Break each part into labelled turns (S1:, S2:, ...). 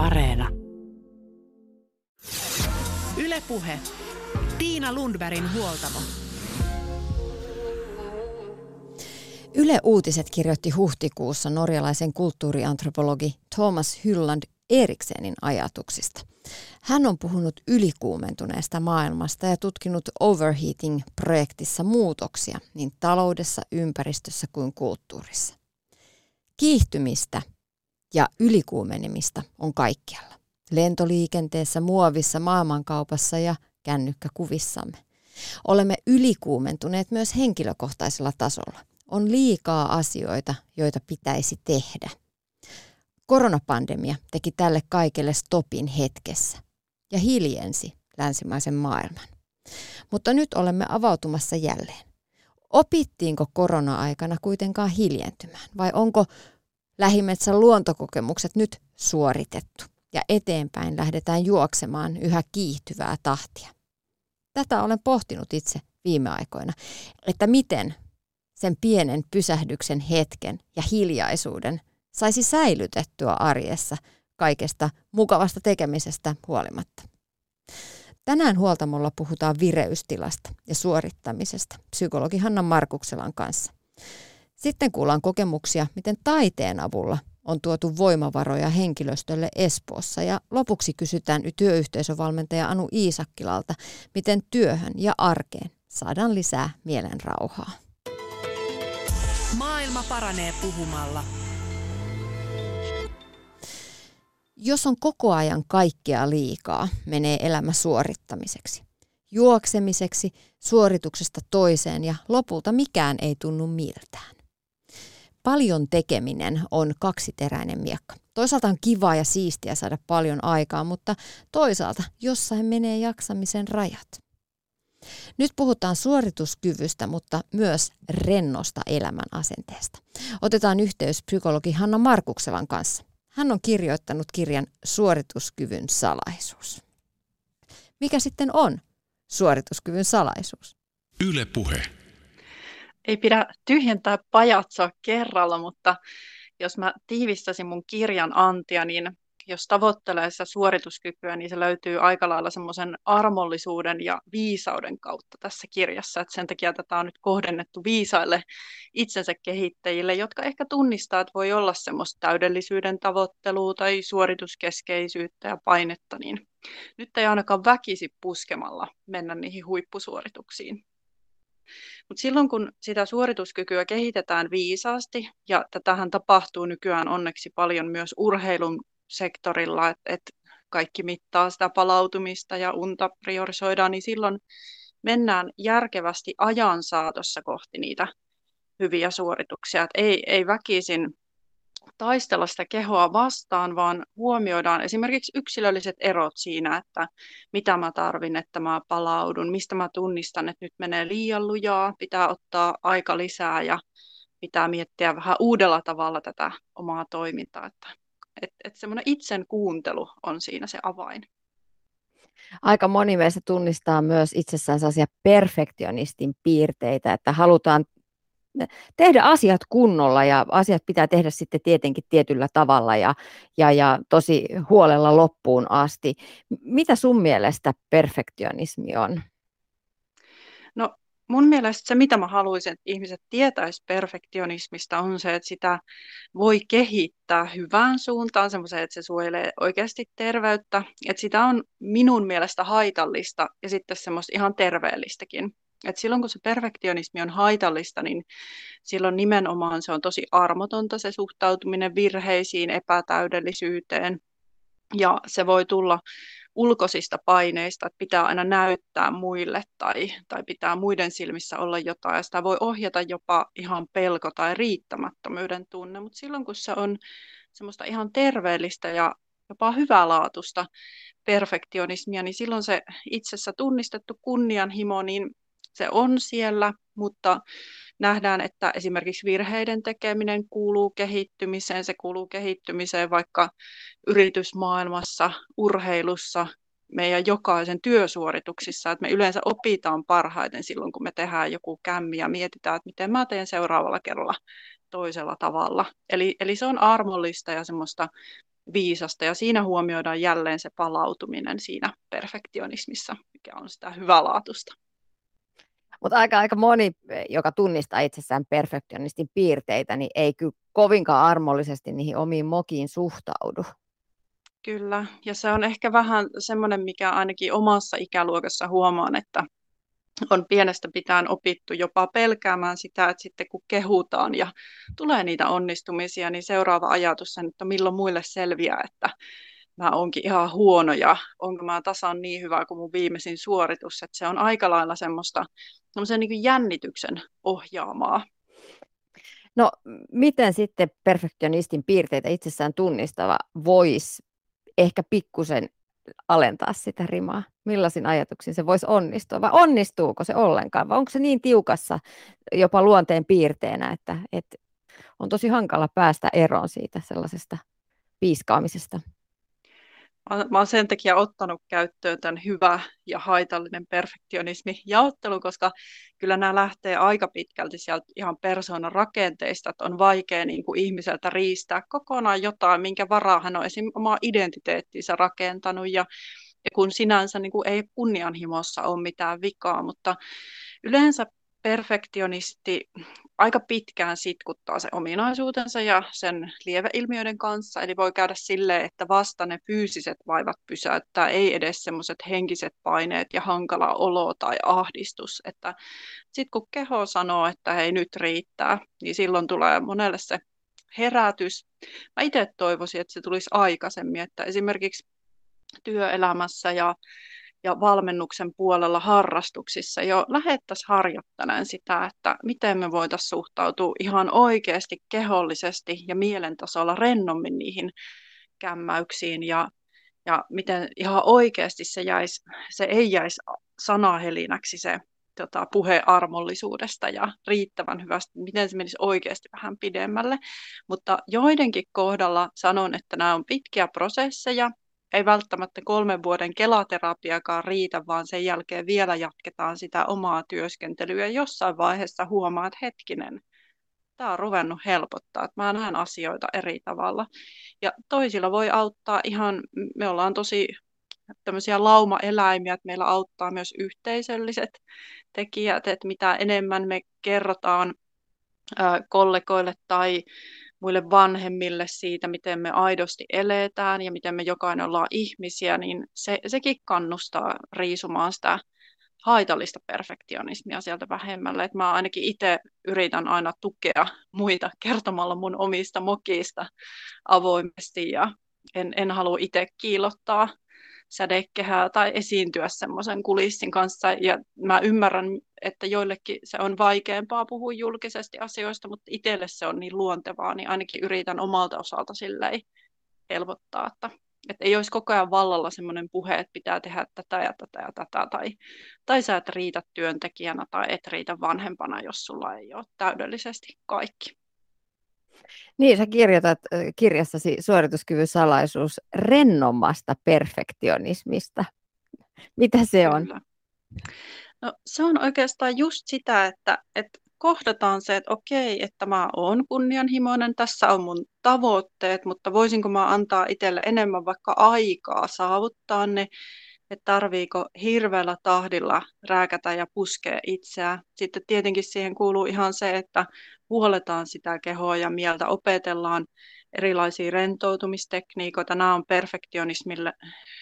S1: Areena. Ylepuhe. Tiina Lundbergin huoltamo.
S2: Yle Uutiset kirjoitti huhtikuussa norjalaisen kulttuuriantropologi Thomas Hylland Eriksenin ajatuksista. Hän on puhunut ylikuumentuneesta maailmasta ja tutkinut Overheating-projektissa muutoksia niin taloudessa, ympäristössä kuin kulttuurissa. Kiihtymistä ja ylikuumenemista on kaikkialla. Lentoliikenteessä, muovissa, maailmankaupassa ja kännykkäkuvissamme. Olemme ylikuumentuneet myös henkilökohtaisella tasolla. On liikaa asioita, joita pitäisi tehdä. Koronapandemia teki tälle kaikelle stopin hetkessä ja hiljensi länsimaisen maailman. Mutta nyt olemme avautumassa jälleen. Opittiinko korona-aikana kuitenkaan hiljentymään vai onko lähimetsän luontokokemukset nyt suoritettu ja eteenpäin lähdetään juoksemaan yhä kiihtyvää tahtia? Tätä olen pohtinut itse viime aikoina, että miten sen pienen pysähdyksen hetken ja hiljaisuuden saisi säilytettyä arjessa kaikesta mukavasta tekemisestä huolimatta. Tänään huoltamolla puhutaan vireystilasta ja suorittamisesta psykologi Hanna Markukselan kanssa. Sitten kuullaan kokemuksia, miten taiteen avulla on tuotu voimavaroja henkilöstölle Espoossa ja lopuksi kysytään työyhteisövalmentaja Anu Iisakkilalta, miten työhön ja arkeen saadaan lisää mielen rauhaa.
S1: Maailma paranee puhumalla.
S2: Jos on koko ajan kaikkea liikaa, menee elämä suorittamiseksi. Juoksemiseksi, suorituksesta toiseen ja lopulta mikään ei tunnu miltään. Paljon tekeminen on kaksiteräinen miekka. Toisaalta on kiva ja siistiä saada paljon aikaa, mutta toisaalta jossain menee jaksamisen rajat. Nyt puhutaan suorituskyvystä, mutta myös rennosta elämän asenteesta. Otetaan yhteys psykologi Hanna Markukselan kanssa. Hän on kirjoittanut kirjan Suorituskyvyn salaisuus. Mikä sitten on suorituskyvyn salaisuus?
S3: Yle puhe.
S4: Ei pidä tyhjentää pajatsoa kerralla, mutta jos mä tiivistäisin mun kirjan antia, niin jos tavoittelee sitä suorituskykyä, niin se löytyy aika lailla semmoisen armollisuuden ja viisauden kautta tässä kirjassa. Et sen takia tätä on nyt kohdennettu viisaille itsensä kehittäjille, jotka ehkä tunnistaa, että voi olla semmoista täydellisyyden tavoittelua tai suorituskeskeisyyttä ja painetta, niin nyt ei ainakaan väkisi puskemalla mennä niihin huippusuorituksiin. Mutta silloin kun sitä suorituskykyä kehitetään viisaasti, ja tätähän tapahtuu nykyään onneksi paljon myös urheilun sektorilla, että et kaikki mittaa sitä palautumista ja unta priorisoidaan, niin silloin mennään järkevästi ajan saatossa kohti niitä hyviä suorituksia. Et ei, ei väkisin taistella sitä kehoa vastaan, vaan huomioidaan esimerkiksi yksilölliset erot siinä, että mitä mä tarvin, että mä palaudun, mistä mä tunnistan, että nyt menee liian lujaa, pitää ottaa aika lisää ja pitää miettiä vähän uudella tavalla tätä omaa toimintaa. Että että et semmoinen itsen kuuntelu on siinä se avain.
S2: Aika moni meistä tunnistaa myös itsessään sellaisia perfektionistin piirteitä, että halutaan tehdä asiat kunnolla ja asiat pitää tehdä sitten tietenkin tietyllä tavalla ja, ja, ja tosi huolella loppuun asti. Mitä sun mielestä perfektionismi on?
S4: mun mielestä se, mitä mä haluaisin, että ihmiset tietäisivät perfektionismista, on se, että sitä voi kehittää hyvään suuntaan, semmoiseen, että se suojelee oikeasti terveyttä. Että sitä on minun mielestä haitallista ja sitten semmoista ihan terveellistäkin. Et silloin kun se perfektionismi on haitallista, niin silloin nimenomaan se on tosi armotonta se suhtautuminen virheisiin, epätäydellisyyteen. Ja se voi tulla ulkoisista paineista, että pitää aina näyttää muille tai, tai pitää muiden silmissä olla jotain. Ja sitä voi ohjata jopa ihan pelko tai riittämättömyyden tunne, mutta silloin kun se on semmoista ihan terveellistä ja jopa hyvälaatusta perfektionismia, niin silloin se itsessä tunnistettu kunnianhimo, niin se on siellä, mutta nähdään, että esimerkiksi virheiden tekeminen kuuluu kehittymiseen, se kuuluu kehittymiseen vaikka yritysmaailmassa, urheilussa, meidän jokaisen työsuorituksissa, että me yleensä opitaan parhaiten silloin, kun me tehdään joku kämmi ja mietitään, että miten mä teen seuraavalla kerralla toisella tavalla. Eli, eli se on armollista ja semmoista viisasta. Ja siinä huomioidaan jälleen se palautuminen siinä perfektionismissa, mikä on sitä hyvälaatusta.
S2: Mutta aika, aika moni, joka tunnistaa itsessään perfektionistin piirteitä, niin ei kyllä kovinkaan armollisesti niihin omiin mokiin suhtaudu.
S4: Kyllä, ja se on ehkä vähän semmoinen, mikä ainakin omassa ikäluokassa huomaan, että on pienestä pitäen opittu jopa pelkäämään sitä, että sitten kun kehutaan ja tulee niitä onnistumisia, niin seuraava ajatus on, että milloin muille selviää, että mä oonkin ihan huono ja onko mä tasan niin hyvä kuin mun viimeisin suoritus, että se on aika lailla semmoista niin jännityksen ohjaamaa.
S2: No miten sitten perfektionistin piirteitä itsessään tunnistava voisi ehkä pikkusen alentaa sitä rimaa? Millaisin ajatuksin se voisi onnistua? Vai onnistuuko se ollenkaan? Vai onko se niin tiukassa jopa luonteen piirteenä, että, että on tosi hankala päästä eroon siitä sellaisesta piiskaamisesta?
S4: Mä olen sen takia ottanut käyttöön tämän hyvä ja haitallinen perfektionismi jaottelu, koska kyllä nämä lähtee aika pitkälti sieltä ihan persoonan rakenteista, että on vaikea niin kuin ihmiseltä riistää kokonaan jotain, minkä varaa hän on esimerkiksi omaa identiteettinsä rakentanut. Ja, ja kun sinänsä niin kuin ei kunnianhimossa ole mitään vikaa, mutta yleensä perfektionisti aika pitkään sitkuttaa se ominaisuutensa ja sen lieveilmiöiden kanssa. Eli voi käydä silleen, että vasta ne fyysiset vaivat pysäyttää, ei edes semmoiset henkiset paineet ja hankala olo tai ahdistus. Että sitten kun keho sanoo, että hei nyt riittää, niin silloin tulee monelle se herätys. Mä itse toivoisin, että se tulisi aikaisemmin, että esimerkiksi työelämässä ja ja valmennuksen puolella harrastuksissa jo lähettäisiin harjoittaneen sitä, että miten me voitaisiin suhtautua ihan oikeasti kehollisesti ja mielentasolla rennommin niihin kämmäyksiin ja, ja miten ihan oikeasti se, jäisi, se ei jäisi sanahelinäksi se tota, puhe armollisuudesta ja riittävän hyvästä, miten se menisi oikeasti vähän pidemmälle. Mutta joidenkin kohdalla sanon, että nämä on pitkiä prosesseja, ei välttämättä kolmen vuoden kelaterapiakaan riitä, vaan sen jälkeen vielä jatketaan sitä omaa työskentelyä. Jossain vaiheessa huomaa, että hetkinen, tämä on ruvennut helpottaa, että mä näen asioita eri tavalla. Ja toisilla voi auttaa ihan, me ollaan tosi tämmöisiä laumaeläimiä, että meillä auttaa myös yhteisölliset tekijät, että mitä enemmän me kerrotaan kollegoille tai muille vanhemmille siitä, miten me aidosti eletään ja miten me jokainen ollaan ihmisiä, niin se, sekin kannustaa riisumaan sitä haitallista perfektionismia sieltä vähemmälle. Et mä ainakin itse yritän aina tukea muita kertomalla mun omista mokista avoimesti ja en, en halua itse kiilottaa sädekehää tai esiintyä semmoisen kulissin kanssa. Ja mä ymmärrän, että joillekin se on vaikeampaa puhua julkisesti asioista, mutta itselle se on niin luontevaa, niin ainakin yritän omalta osalta silleen helpottaa, että, että ei olisi koko ajan vallalla semmoinen puhe, että pitää tehdä tätä ja tätä ja tätä, tai, tai sä et riitä työntekijänä tai et riitä vanhempana, jos sulla ei ole täydellisesti kaikki.
S2: Niin, sä kirjoitat kirjassasi suorituskyvyn salaisuus rennommasta perfektionismista. Mitä se on?
S4: No, se on oikeastaan just sitä, että, että kohdataan se, että okei, että mä oon kunnianhimoinen, tässä on mun tavoitteet, mutta voisinko mä antaa itselle enemmän vaikka aikaa saavuttaa ne, että tarviiko hirveällä tahdilla rääkätä ja puskea itseään. Sitten tietenkin siihen kuuluu ihan se, että huoletaan sitä kehoa ja mieltä, opetellaan erilaisia rentoutumistekniikoita. Nämä on perfektionismille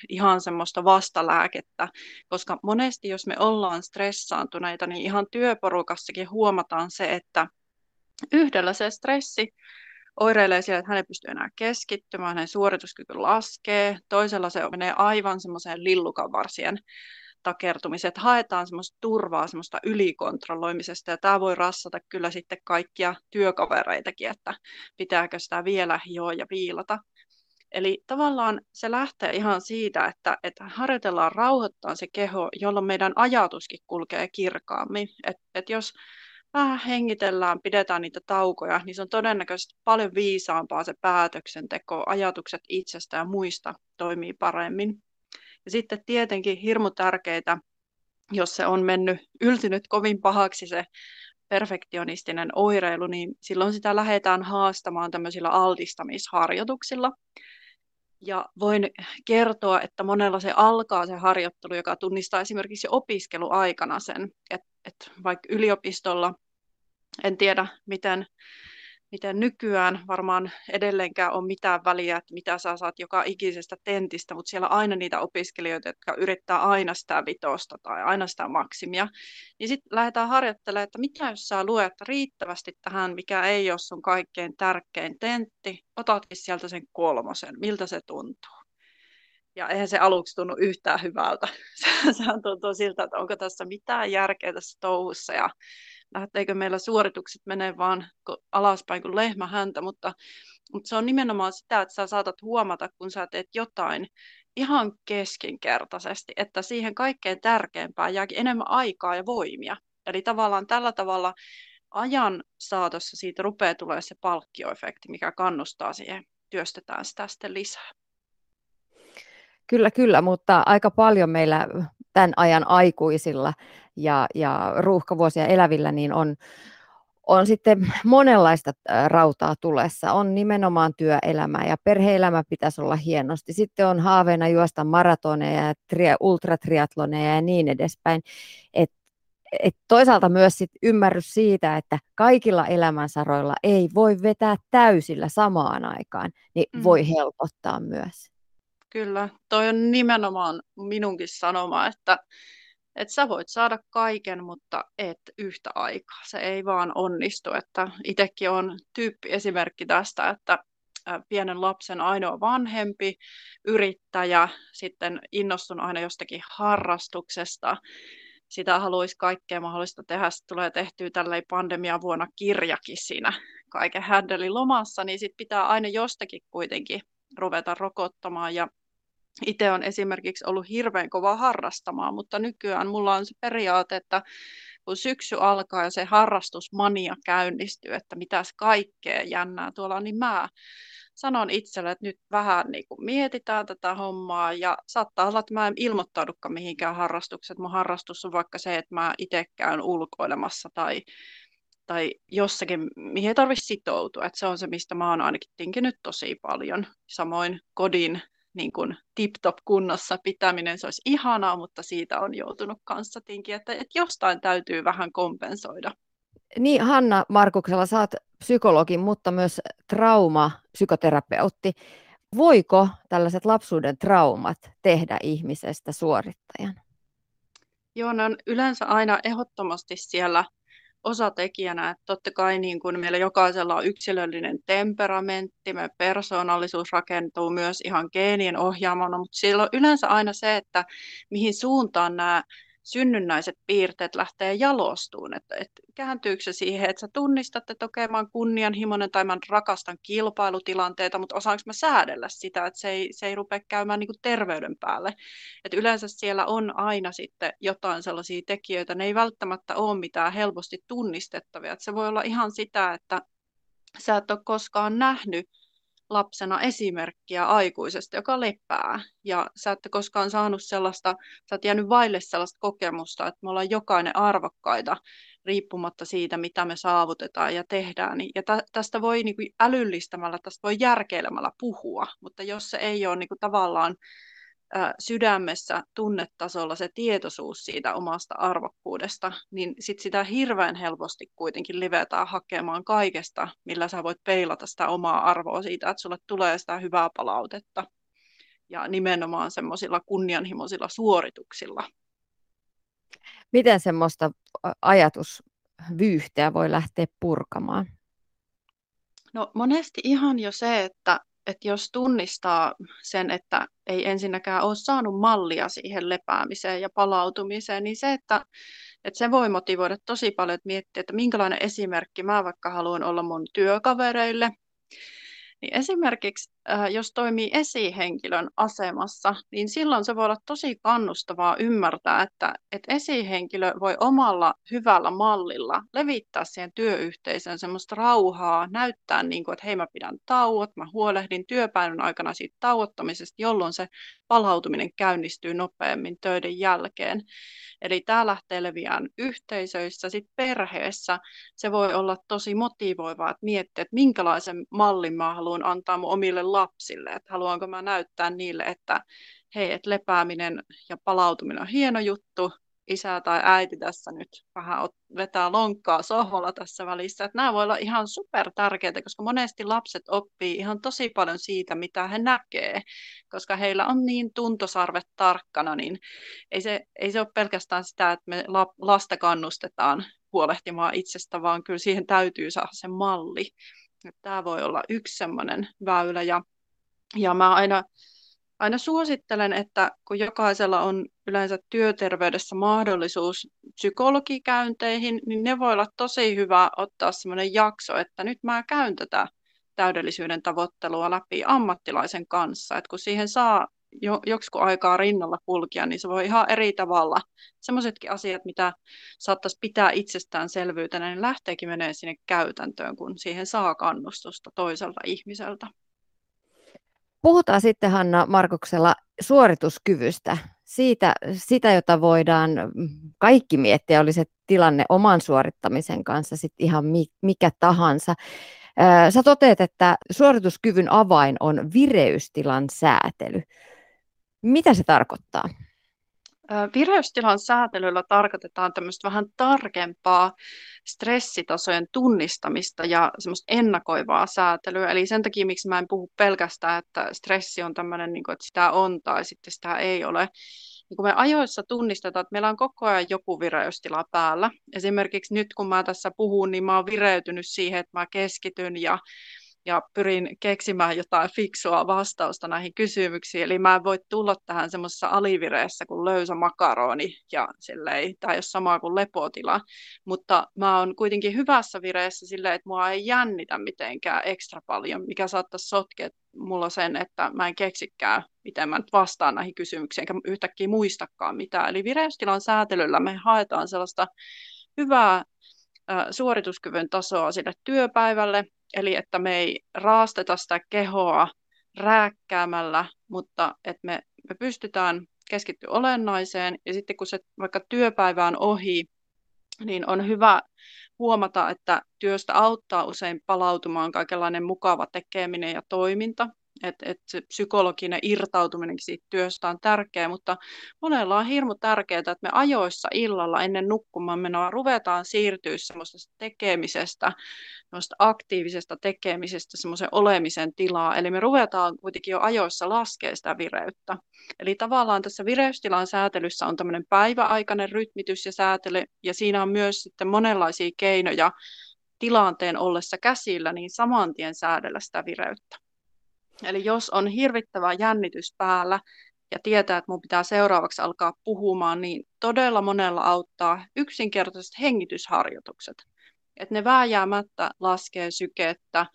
S4: ihan semmoista vastalääkettä, koska monesti jos me ollaan stressaantuneita, niin ihan työporukassakin huomataan se, että yhdellä se stressi oireilee sillä, että hän ei pysty enää keskittymään, hänen suorituskyky laskee, toisella se menee aivan semmoiseen lillukanvarsien takertumiset, haetaan semmoista turvaa semmoista ylikontrolloimisesta, ja tämä voi rassata kyllä sitten kaikkia työkavereitakin, että pitääkö sitä vielä hioa ja viilata. Eli tavallaan se lähtee ihan siitä, että, että harjoitellaan rauhoittaa se keho, jolloin meidän ajatuskin kulkee kirkaammin. Et, et jos vähän hengitellään, pidetään niitä taukoja, niin se on todennäköisesti paljon viisaampaa se päätöksenteko, ajatukset itsestä ja muista toimii paremmin. Ja sitten tietenkin hirmu tärkeitä, jos se on mennyt, yltynyt kovin pahaksi se perfektionistinen oireilu, niin silloin sitä lähdetään haastamaan tämmöisillä altistamisharjoituksilla. Ja voin kertoa, että monella se alkaa se harjoittelu, joka tunnistaa esimerkiksi opiskeluaikana sen, että, että vaikka yliopistolla, en tiedä miten miten nykyään varmaan edelleenkään on mitään väliä, että mitä sä saat joka ikisestä tentistä, mutta siellä on aina niitä opiskelijoita, jotka yrittää aina sitä vitosta tai aina sitä maksimia. Niin sitten lähdetään harjoittelemaan, että mitä jos sä luet riittävästi tähän, mikä ei ole sun kaikkein tärkein tentti, otatkin sieltä sen kolmosen, miltä se tuntuu. Ja eihän se aluksi tunnu yhtään hyvältä. Sehän tuntuu siltä, että onko tässä mitään järkeä tässä touhussa ja lähteekö meillä suoritukset menee vaan alaspäin kuin lehmä häntä, mutta, mutta se on nimenomaan sitä, että sä saatat huomata, kun sä teet jotain ihan keskinkertaisesti, että siihen kaikkein tärkeimpään jääkin enemmän aikaa ja voimia. Eli tavallaan tällä tavalla ajan saatossa siitä rupeaa tulee se palkkioefekti, mikä kannustaa siihen, työstetään sitä sitten lisää.
S2: Kyllä, kyllä, mutta aika paljon meillä tämän ajan aikuisilla ja, ja ruuhkavuosia elävillä niin on, on sitten monenlaista rautaa tulessa. On nimenomaan työelämää ja perheelämä pitäisi olla hienosti. Sitten on haaveena juosta maratoneja ja tri- ultratriatloneja ja niin edespäin. Et, et toisaalta myös sit ymmärrys siitä, että kaikilla elämänsaroilla ei voi vetää täysillä samaan aikaan, niin mm. voi helpottaa myös.
S4: Kyllä, toi on nimenomaan minunkin sanoma, että, että sä voit saada kaiken, mutta et yhtä aikaa. Se ei vaan onnistu. Että itsekin on tyyppi esimerkki tästä, että pienen lapsen ainoa vanhempi, yrittäjä, sitten innostun aina jostakin harrastuksesta, sitä haluaisi kaikkea mahdollista tehdä. Sitten tulee tehtyä tällä pandemia vuonna kirjakin siinä kaiken händelin lomassa, niin sitten pitää aina jostakin kuitenkin ruveta rokottamaan. Ja itse on esimerkiksi ollut hirveän kova harrastamaan, mutta nykyään mulla on se periaate, että kun syksy alkaa ja se harrastusmania käynnistyy, että mitäs kaikkea jännää tuolla niin mä sanon itselle, että nyt vähän niin kuin mietitään tätä hommaa ja saattaa olla, että mä en ilmoittaudukaan mihinkään harrastukseen. Mun harrastus on vaikka se, että mä itse käyn ulkoilemassa tai, tai jossakin, mihin ei tarvitse sitoutua. Että se on se, mistä mä oon ainakin tinkinyt tosi paljon. Samoin kodin niin kuin tip-top kunnossa pitäminen, se olisi ihanaa, mutta siitä on joutunut kanssa tinkin, että, että jostain täytyy vähän kompensoida.
S2: Niin, Hanna Markuksella, saat psykologi, mutta myös trauma-psykoterapeutti. Voiko tällaiset lapsuuden traumat tehdä ihmisestä suorittajan?
S4: Joo, ne on yleensä aina ehdottomasti siellä osatekijänä. Että totta kai niin kuin meillä jokaisella on yksilöllinen temperamentti, meidän persoonallisuus rakentuu myös ihan geenien ohjaamana, mutta siellä on yleensä aina se, että mihin suuntaan nämä synnynnäiset piirteet lähtee jalostuun. Että, että kääntyykö se siihen, että sä tunnistat, että okei, mä oon kunnianhimoinen tai mä rakastan kilpailutilanteita, mutta osaanko mä säädellä sitä, että se ei, se ei rupea käymään niin kuin terveyden päälle. Että yleensä siellä on aina sitten jotain sellaisia tekijöitä, ne ei välttämättä ole mitään helposti tunnistettavia. Että se voi olla ihan sitä, että sä et ole koskaan nähnyt lapsena esimerkkiä aikuisesta, joka lepää. Ja sä et koskaan saanut sellaista, sä et jäänyt vaille sellaista kokemusta, että me ollaan jokainen arvokkaita riippumatta siitä, mitä me saavutetaan ja tehdään. Ja tä, tästä voi niin kuin älyllistämällä, tästä voi järkeilemällä puhua, mutta jos se ei ole niin kuin tavallaan sydämessä tunnetasolla se tietoisuus siitä omasta arvokkuudesta, niin sit sitä hirveän helposti kuitenkin livetään hakemaan kaikesta, millä sä voit peilata sitä omaa arvoa siitä, että sulle tulee sitä hyvää palautetta. Ja nimenomaan semmoisilla kunnianhimoisilla suorituksilla.
S2: Miten semmoista ajatusvyyhteä voi lähteä purkamaan?
S4: No monesti ihan jo se, että että jos tunnistaa sen, että ei ensinnäkään ole saanut mallia siihen lepäämiseen ja palautumiseen, niin se, että, että se voi motivoida tosi paljon, että miettiä, että minkälainen esimerkki mä vaikka haluan olla mun työkavereille, niin esimerkiksi jos toimii esihenkilön asemassa, niin silloin se voi olla tosi kannustavaa ymmärtää, että, että esihenkilö voi omalla hyvällä mallilla levittää siihen työyhteisöön semmoista rauhaa, näyttää, niin kuin, että hei mä pidän tauot, mä huolehdin työpäivän aikana siitä tauottamisesta, jolloin se palautuminen käynnistyy nopeammin töiden jälkeen. Eli tämä lähtee leviään yhteisöissä, sitten perheessä se voi olla tosi motivoivaa, että miettiä, että minkälaisen mallin mä haluan antaa mun omille lapsille, että haluanko mä näyttää niille, että hei, että lepääminen ja palautuminen on hieno juttu, isä tai äiti tässä nyt vähän vetää lonkkaa sohvalla tässä välissä. Että nämä voi olla ihan super tärkeitä, koska monesti lapset oppii ihan tosi paljon siitä, mitä he näkee, koska heillä on niin tuntosarvet tarkkana, niin ei se, ei se ole pelkästään sitä, että me lasta kannustetaan huolehtimaan itsestä, vaan kyllä siihen täytyy saada se malli. Tämä voi olla yksi semmoinen väylä. Ja, ja mä aina aina suosittelen, että kun jokaisella on yleensä työterveydessä mahdollisuus psykologikäynteihin, niin ne voi olla tosi hyvä ottaa sellainen jakso, että nyt mä käyn tätä täydellisyyden tavoittelua läpi ammattilaisen kanssa, että kun siihen saa jo, joksikin aikaa rinnalla kulkia, niin se voi ihan eri tavalla. Sellaisetkin asiat, mitä saattaisi pitää itsestäänselvyytenä, niin lähteekin menee sinne käytäntöön, kun siihen saa kannustusta toiselta ihmiseltä.
S2: Puhutaan sitten Hanna Markuksella suorituskyvystä, siitä, sitä, jota voidaan kaikki miettiä, oli se tilanne oman suorittamisen kanssa sitten ihan mikä tahansa. Sä toteat, että suorituskyvyn avain on vireystilan säätely. Mitä se tarkoittaa?
S4: Vireystilan säätelyllä tarkoitetaan tämmöistä vähän tarkempaa stressitasojen tunnistamista ja semmoista ennakoivaa säätelyä. Eli sen takia, miksi mä en puhu pelkästään, että stressi on tämmöinen, niin kuin, että sitä on tai sitten sitä ei ole. Niin kun me ajoissa tunnistetaan, että meillä on koko ajan joku vireystila päällä. Esimerkiksi nyt, kun mä tässä puhun, niin mä oon vireytynyt siihen, että mä keskityn ja ja pyrin keksimään jotain fiksua vastausta näihin kysymyksiin. Eli mä en voi tulla tähän semmoisessa alivireessä kuin löysä makaroni, ja silleen, ei ole sama kuin lepotila, mutta mä oon kuitenkin hyvässä vireessä silleen, että mua ei jännitä mitenkään ekstra paljon, mikä saattaisi sotkea mulla sen, että mä en keksikään, miten mä nyt vastaan näihin kysymyksiin, enkä yhtäkkiä muistakaan mitään. Eli vireystilan säätelyllä me haetaan sellaista hyvää suorituskyvyn tasoa sille työpäivälle, Eli että me ei raasteta sitä kehoa rääkkäämällä, mutta että me, me pystytään keskittyä olennaiseen. Ja sitten kun se vaikka työpäivä on ohi, niin on hyvä huomata, että työstä auttaa usein palautumaan kaikenlainen mukava tekeminen ja toiminta että et se psykologinen irtautuminen siitä työstä on tärkeää, mutta monella on hirmu tärkeää, että me ajoissa illalla ennen nukkumaan menoa ruvetaan siirtyä semmoisesta tekemisestä, semmoista aktiivisesta tekemisestä semmoisen olemisen tilaa, eli me ruvetaan kuitenkin jo ajoissa laskea sitä vireyttä. Eli tavallaan tässä vireystilan säätelyssä on tämmöinen päiväaikainen rytmitys ja säätely, ja siinä on myös sitten monenlaisia keinoja tilanteen ollessa käsillä, niin saman tien säädellä sitä vireyttä. Eli jos on hirvittävä jännitys päällä ja tietää, että mun pitää seuraavaksi alkaa puhumaan, niin todella monella auttaa yksinkertaiset hengitysharjoitukset. Että ne vääjäämättä laskee sykettä,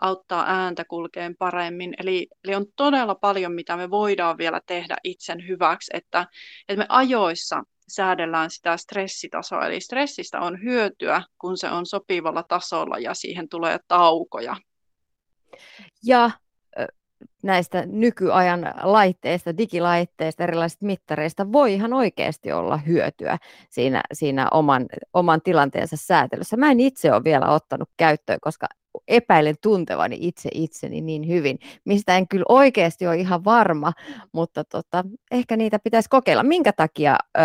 S4: auttaa ääntä kulkeen paremmin. Eli, eli on todella paljon, mitä me voidaan vielä tehdä itsen hyväksi, että, että me ajoissa säädellään sitä stressitasoa. Eli stressistä on hyötyä, kun se on sopivalla tasolla ja siihen tulee taukoja.
S2: Ja näistä nykyajan laitteista, digilaitteista, erilaisista mittareista voi ihan oikeasti olla hyötyä siinä, siinä oman, oman tilanteensa säätelyssä. Mä en itse ole vielä ottanut käyttöön, koska epäilen tuntevani itse itseni niin hyvin, mistä en kyllä oikeasti ole ihan varma, mutta tota, ehkä niitä pitäisi kokeilla. Minkä takia ö,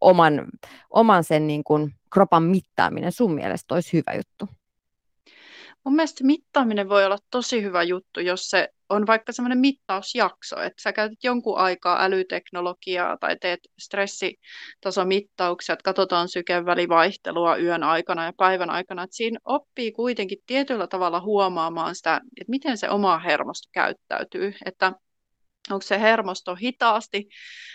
S2: oman, oman sen niin kuin, kropan mittaaminen sun mielestä olisi hyvä juttu?
S4: Mun mielestä mittaaminen voi olla tosi hyvä juttu, jos se on vaikka semmoinen mittausjakso, että sä käytät jonkun aikaa älyteknologiaa tai teet stressitasomittauksia, että katsotaan sykevälivaihtelua yön aikana ja päivän aikana, että siinä oppii kuitenkin tietyllä tavalla huomaamaan sitä, että miten se oma hermosto käyttäytyy, että onko se hermosto hitaasti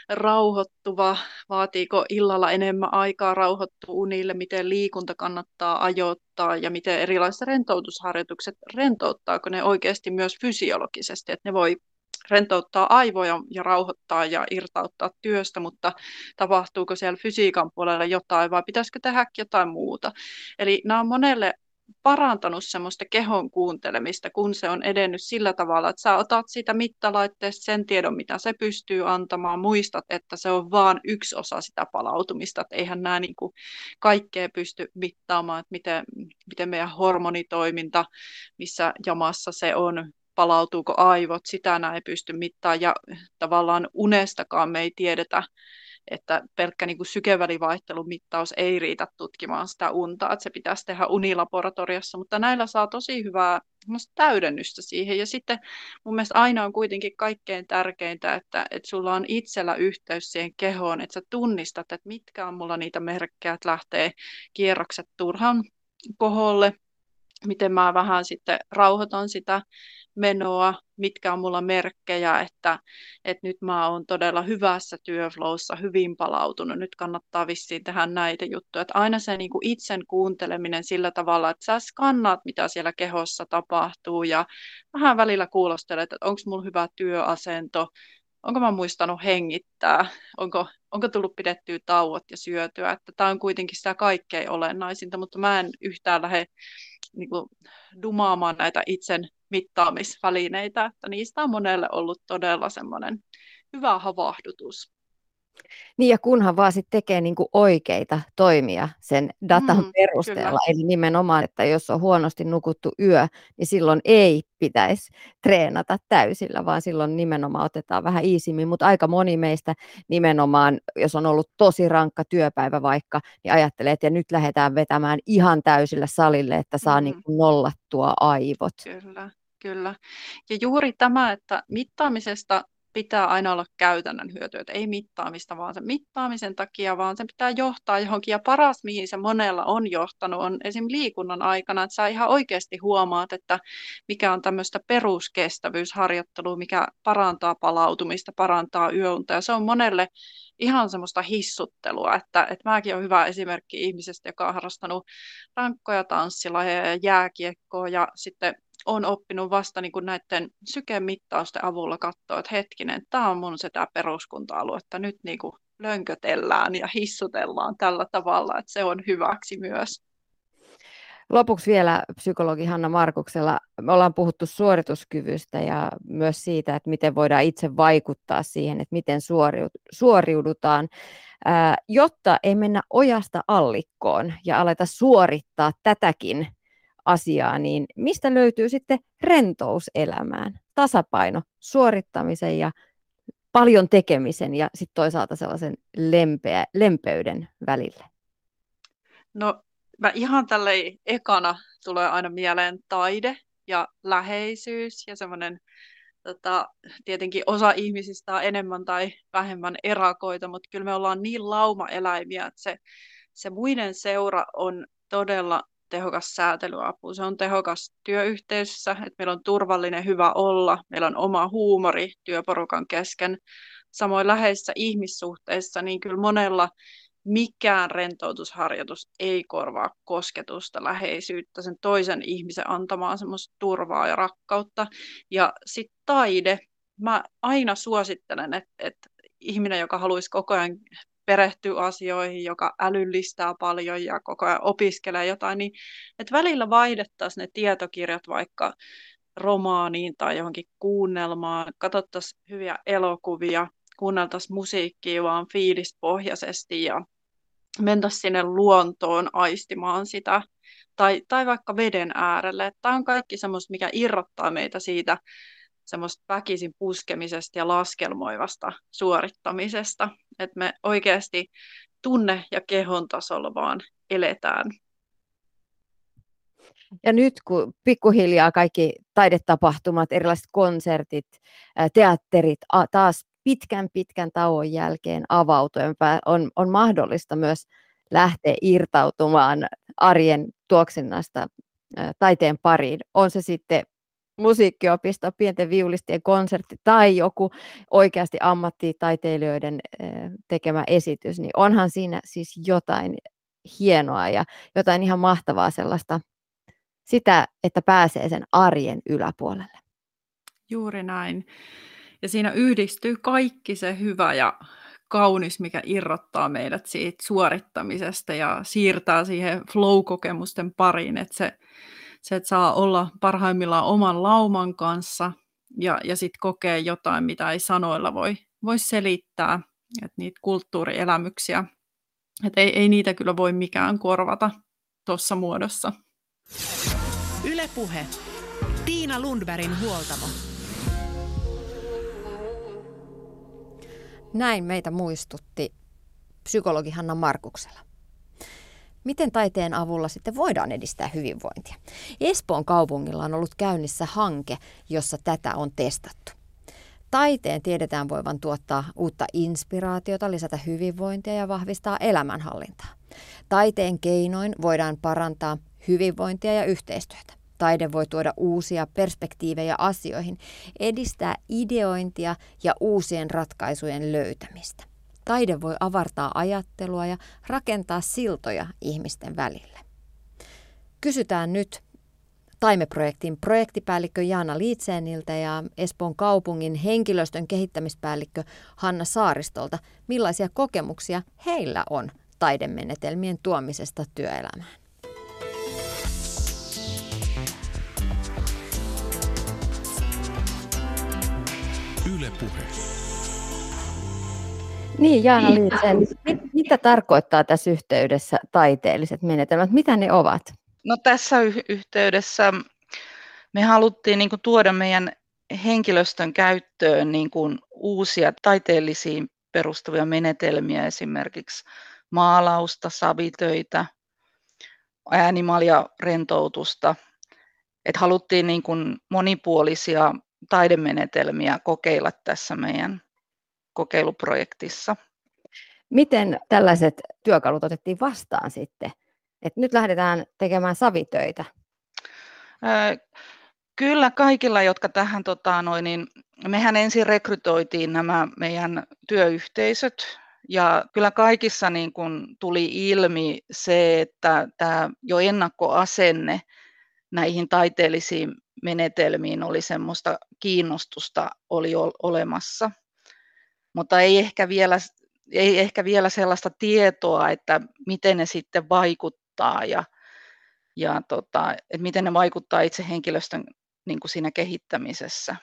S4: rauhoittuva, vaatiiko illalla enemmän aikaa rauhoittua unille, miten liikunta kannattaa ajoittaa? Ja miten erilaiset rentoutusharjoitukset rentouttaako ne oikeasti myös fysiologisesti, että ne voi rentouttaa aivoja ja rauhoittaa ja irtauttaa työstä, mutta tapahtuuko siellä fysiikan puolella jotain vai pitäisikö tehdä jotain muuta. Eli nämä on monelle parantanut semmoista kehon kuuntelemista, kun se on edennyt sillä tavalla, että sä otat siitä mittalaitteesta sen tiedon, mitä se pystyy antamaan, muistat, että se on vain yksi osa sitä palautumista, että eihän nämä niin kuin kaikkea pysty mittaamaan, että miten, miten meidän hormonitoiminta, missä jamassa se on, palautuuko aivot, sitä näin ei pysty mittaamaan ja tavallaan unestakaan me ei tiedetä, että pelkkä niin kuin sykevälivaihtelun mittaus ei riitä tutkimaan sitä unta, että se pitäisi tehdä unilaboratoriossa, mutta näillä saa tosi hyvää täydennystä siihen. Ja sitten mun mielestä aina on kuitenkin kaikkein tärkeintä, että, että sulla on itsellä yhteys siihen kehoon, että sä tunnistat, että mitkä on mulla niitä merkkejä, että lähtee kierrokset turhan koholle, miten mä vähän sitten rauhoitan sitä menoa, mitkä on mulla merkkejä, että, että nyt mä oon todella hyvässä työflowssa, hyvin palautunut, nyt kannattaa vissiin tehdä näitä juttuja. Että aina se niin kuin itsen kuunteleminen sillä tavalla, että sä skannaat, mitä siellä kehossa tapahtuu ja vähän välillä kuulostelet, että onko mulla hyvä työasento, onko mä muistanut hengittää, onko, onko tullut pidettyä tauot ja syötyä, että tämä on kuitenkin sitä kaikkein olennaisinta, mutta mä en yhtään lähde niin kuin, dumaamaan näitä itsen mittaamisvälineitä, että niistä on monelle ollut todella semmoinen hyvä havahdutus.
S2: Niin ja kunhan vaan sitten tekee niinku oikeita toimia sen datan mm, perusteella. Kyllä. Eli nimenomaan, että jos on huonosti nukuttu yö, niin silloin ei pitäisi treenata täysillä, vaan silloin nimenomaan otetaan vähän iisimmin. Mutta aika moni meistä nimenomaan, jos on ollut tosi rankka työpäivä vaikka, niin ajattelee, että nyt lähdetään vetämään ihan täysillä salille, että saa mm. niinku nollattua aivot.
S4: Kyllä. Kyllä. Ja juuri tämä, että mittaamisesta pitää aina olla käytännön hyötyä, että ei mittaamista vaan sen mittaamisen takia, vaan sen pitää johtaa johonkin. Ja paras, mihin se monella on johtanut, on esim. liikunnan aikana, että sä ihan oikeasti huomaat, että mikä on tämmöistä peruskestävyysharjoittelua, mikä parantaa palautumista, parantaa yöunta. Ja se on monelle ihan semmoista hissuttelua, että, että mäkin olen hyvä esimerkki ihmisestä, joka on harrastanut rankkoja tanssilajeja ja jääkiekkoa ja sitten on oppinut vasta niin kuin näiden sykemittausten avulla katsoa, että hetkinen, tämä on mun sitä peruskunta-alue, että nyt niin kuin lönkötellään ja hissutellaan tällä tavalla, että se on hyväksi myös.
S2: Lopuksi vielä psykologi Hanna Markuksella. Me ollaan puhuttu suorituskyvystä ja myös siitä, että miten voidaan itse vaikuttaa siihen, että miten suoriudutaan, jotta ei mennä ojasta allikkoon ja aleta suorittaa tätäkin asiaa, niin mistä löytyy sitten rentous elämään, tasapaino suorittamisen ja paljon tekemisen ja sitten toisaalta sellaisen lempeä, lempeyden välille?
S4: No mä ihan tälle ekana tulee aina mieleen taide ja läheisyys ja semmoinen tota, tietenkin osa ihmisistä on enemmän tai vähemmän erakoita, mutta kyllä me ollaan niin laumaeläimiä, että se, se muiden seura on todella tehokas säätelyapu. Se on tehokas työyhteisössä, että meillä on turvallinen, hyvä olla, meillä on oma huumori työporukan kesken. Samoin läheisissä ihmissuhteissa, niin kyllä monella mikään rentoutusharjoitus ei korvaa kosketusta, läheisyyttä, sen toisen ihmisen antamaa semmoista turvaa ja rakkautta. Ja sitten taide, mä aina suosittelen, että, että ihminen, joka haluaisi koko ajan perehtyy asioihin, joka älyllistää paljon ja koko ajan opiskelee jotain, niin että välillä vaihdettaisiin ne tietokirjat vaikka romaaniin tai johonkin kuunnelmaan, katsottaisiin hyviä elokuvia, kuunneltaisiin musiikkia vaan fiilispohjaisesti ja mentäisiin sinne luontoon aistimaan sitä, tai, tai vaikka veden äärelle. Tämä on kaikki semmoista, mikä irrottaa meitä siitä semmoista väkisin puskemisesta ja laskelmoivasta suorittamisesta, että me oikeasti tunne- ja kehon tasolla vaan eletään.
S2: Ja nyt kun pikkuhiljaa kaikki taidetapahtumat, erilaiset konsertit, teatterit taas pitkän pitkän tauon jälkeen avautuen on, on mahdollista myös lähteä irtautumaan arjen tuoksinnasta taiteen pariin. On se sitten musiikkiopisto, pienten viulistien konsertti tai joku oikeasti ammattitaiteilijoiden tekemä esitys, niin onhan siinä siis jotain hienoa ja jotain ihan mahtavaa sellaista, sitä, että pääsee sen arjen yläpuolelle.
S4: Juuri näin. Ja siinä yhdistyy kaikki se hyvä ja kaunis, mikä irrottaa meidät siitä suorittamisesta ja siirtää siihen flow-kokemusten pariin, että se se, että saa olla parhaimmillaan oman lauman kanssa ja, ja sitten kokee jotain, mitä ei sanoilla voi, voi selittää, että niitä kulttuurielämyksiä, että ei, ei niitä kyllä voi mikään korvata tuossa muodossa.
S1: Ylepuhe. Tiina Lundbergin huoltamo.
S2: Näin meitä muistutti psykologi Hanna Markuksella. Miten taiteen avulla sitten voidaan edistää hyvinvointia? Espoon kaupungilla on ollut käynnissä hanke, jossa tätä on testattu. Taiteen tiedetään voivan tuottaa uutta inspiraatiota, lisätä hyvinvointia ja vahvistaa elämänhallintaa. Taiteen keinoin voidaan parantaa hyvinvointia ja yhteistyötä. Taide voi tuoda uusia perspektiivejä asioihin, edistää ideointia ja uusien ratkaisujen löytämistä. Taide voi avartaa ajattelua ja rakentaa siltoja ihmisten välille. Kysytään nyt Taimeprojektin projektipäällikkö Jaana Liitseeniltä ja Espoon kaupungin henkilöstön kehittämispäällikkö Hanna Saaristolta, millaisia kokemuksia heillä on taidemenetelmien tuomisesta työelämään. Yle Puhe. Niin, Jaana Liitsen, mitä tarkoittaa tässä yhteydessä taiteelliset menetelmät? Mitä ne ovat?
S3: No tässä y- yhteydessä me haluttiin niin kuin, tuoda meidän henkilöstön käyttöön niin kuin, uusia taiteellisiin perustuvia menetelmiä, esimerkiksi maalausta, savitöitä, äänimalia, rentoutusta. Et haluttiin niin kuin, monipuolisia taidemenetelmiä kokeilla tässä meidän kokeiluprojektissa.
S2: Miten tällaiset työkalut otettiin vastaan sitten? Et nyt lähdetään tekemään savitöitä.
S3: Kyllä kaikilla, jotka tähän, tota, noin, niin mehän ensin rekrytoitiin nämä meidän työyhteisöt, ja kyllä kaikissa niin kun tuli ilmi se, että tämä jo ennakkoasenne näihin taiteellisiin menetelmiin oli semmoista kiinnostusta oli olemassa, mutta ei ehkä vielä, ei ehkä vielä sellaista tietoa, että miten ne sitten vaikuttaa ja, ja tota, että miten ne vaikuttaa itse henkilöstön niin kuin siinä kehittämisessä.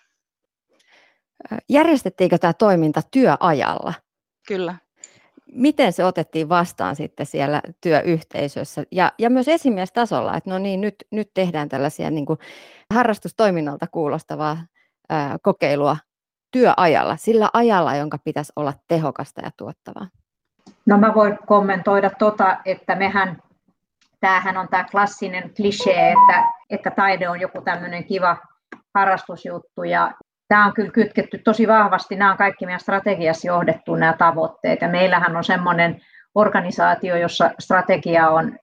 S2: Järjestettiinkö tämä toiminta työajalla?
S3: Kyllä
S2: miten se otettiin vastaan sitten siellä työyhteisössä ja, ja myös esimiestasolla, että no niin, nyt, nyt tehdään tällaisia niin kuin harrastustoiminnalta kuulostavaa ää, kokeilua työajalla, sillä ajalla, jonka pitäisi olla tehokasta ja tuottavaa?
S5: No mä voin kommentoida tota, että mehän, tämähän on tämä klassinen klisee, että, että taide on joku tämmöinen kiva harrastusjuttu ja tämä on kyllä kytketty tosi vahvasti, nämä on kaikki meidän strategiassa johdettu nämä tavoitteet ja meillähän on semmoinen organisaatio, jossa strategia on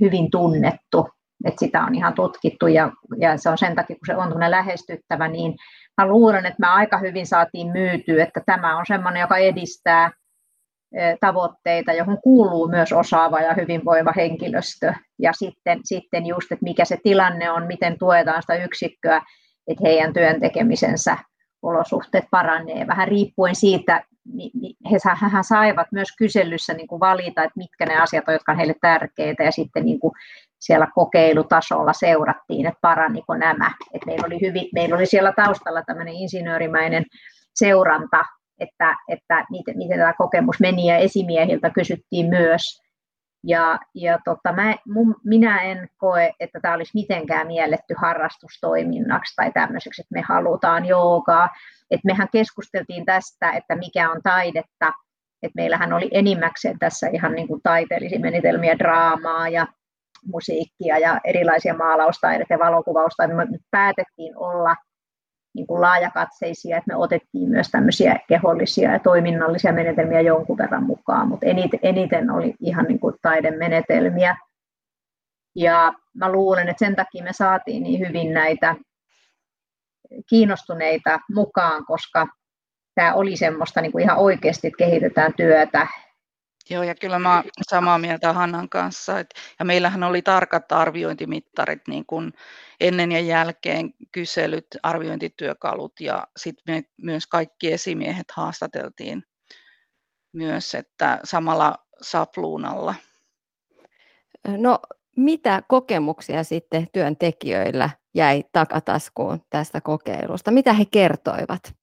S5: hyvin tunnettu, että sitä on ihan tutkittu ja, ja se on sen takia, kun se on lähestyttävä, niin mä luulen, että me aika hyvin saatiin myytyä, että tämä on semmoinen, joka edistää tavoitteita, johon kuuluu myös osaava ja hyvinvoiva henkilöstö. Ja sitten, sitten just, että mikä se tilanne on, miten tuetaan sitä yksikköä, että heidän työn tekemisensä olosuhteet paranee vähän riippuen siitä, he saivat myös kyselyssä niin kuin valita, että mitkä ne asiat on, jotka on heille tärkeitä ja sitten niin kuin siellä kokeilutasolla seurattiin, että paraniko nämä. Et meillä, oli hyvin, meillä oli siellä taustalla tämmöinen insinöörimäinen seuranta, että, että miten, miten tämä kokemus meni ja esimiehiltä kysyttiin myös, ja, ja tota, mä, mun, minä en koe, että tämä olisi mitenkään mielletty harrastustoiminnaksi tai tämmöiseksi, että me halutaan joogaa. Et mehän keskusteltiin tästä, että mikä on taidetta. Et meillähän oli enimmäkseen tässä ihan niin kuin taiteellisia menetelmiä, draamaa ja musiikkia ja erilaisia maalaustaidetta ja valokuvausta. Me päätettiin olla niin kuin laajakatseisia, että me otettiin myös tämmöisiä kehollisia ja toiminnallisia menetelmiä jonkun verran mukaan, mutta eniten, eniten oli ihan niin kuin taidemenetelmiä. Ja mä luulen, että sen takia me saatiin niin hyvin näitä kiinnostuneita mukaan, koska tämä oli semmoista niin kuin ihan oikeasti, että kehitetään työtä
S3: Joo, ja kyllä mä samaa mieltä Hannan kanssa. Et, ja meillähän oli tarkat arviointimittarit niin kuin ennen ja jälkeen kyselyt, arviointityökalut ja sitten me myös kaikki esimiehet haastateltiin myös, että samalla sapluunalla.
S2: No mitä kokemuksia sitten työntekijöillä jäi takataskuun tästä kokeilusta? Mitä he kertoivat?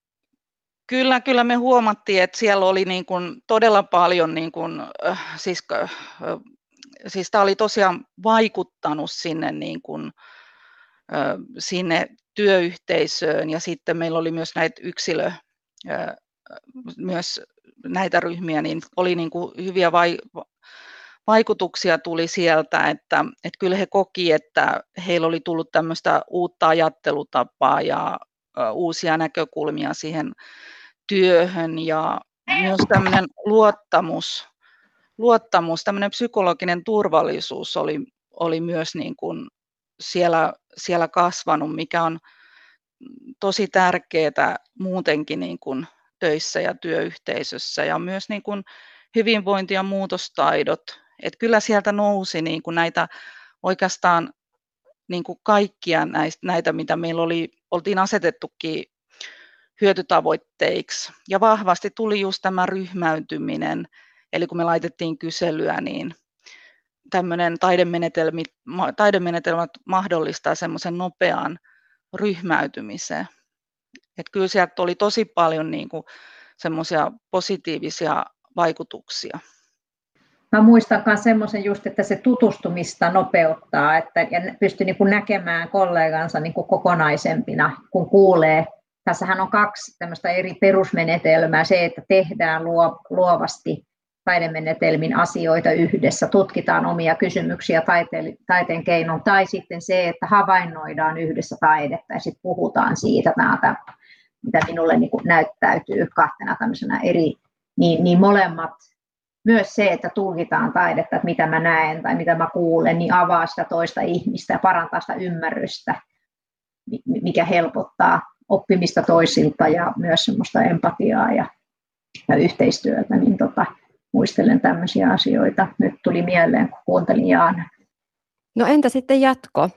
S3: Kyllä, kyllä me huomattiin, että siellä oli niin kuin todella paljon, niin kuin, äh, siis, äh, siis tämä oli tosiaan vaikuttanut sinne niin kuin, sinne työyhteisöön ja sitten meillä oli myös näitä yksilö, myös näitä ryhmiä, niin oli niin kuin hyviä vai, vaikutuksia tuli sieltä, että, että kyllä he koki, että heillä oli tullut tämmöistä uutta ajattelutapaa ja uusia näkökulmia siihen työhön ja myös tämmöinen luottamus, luottamus tämmöinen psykologinen turvallisuus oli, oli myös niin kuin siellä, siellä kasvanut, mikä on tosi tärkeää muutenkin niin kuin töissä ja työyhteisössä ja myös niin kuin hyvinvointi- ja muutostaidot. Että kyllä sieltä nousi niin kuin näitä oikeastaan niin kuin kaikkia näistä, näitä, mitä meillä oli, oltiin asetettukin hyötytavoitteiksi. Ja vahvasti tuli just tämä ryhmäytyminen, eli kun me laitettiin kyselyä, niin tämmöinen taidemenetelmät mahdollistaa semmoisen nopean ryhmäytymisen. Että kyllä sieltä oli tosi paljon niin semmoisia positiivisia vaikutuksia.
S5: Mä muistan myös semmoisen just, että se tutustumista nopeuttaa, että ja pystyy niin kuin näkemään kollegansa niin kuin kokonaisempina, kun kuulee. Tässähän on kaksi tämmöistä eri perusmenetelmää, se, että tehdään luovasti taidemenetelmin asioita yhdessä, tutkitaan omia kysymyksiä taiteen, taiteen keinon, tai sitten se, että havainnoidaan yhdessä taidetta ja sitten puhutaan siitä, näitä, mitä minulle niin näyttäytyy kahtena tämmöisenä eri, niin, niin molemmat, myös se, että tulkitaan taidetta, että mitä mä näen tai mitä mä kuulen, niin avaa sitä toista ihmistä ja parantaa sitä ymmärrystä, mikä helpottaa oppimista toisilta ja myös semmoista empatiaa ja, ja yhteistyötä, niin tota, muistelen tämmöisiä asioita. Nyt tuli mieleen, kun kuuntelin Jaana.
S2: No entä sitten jatko?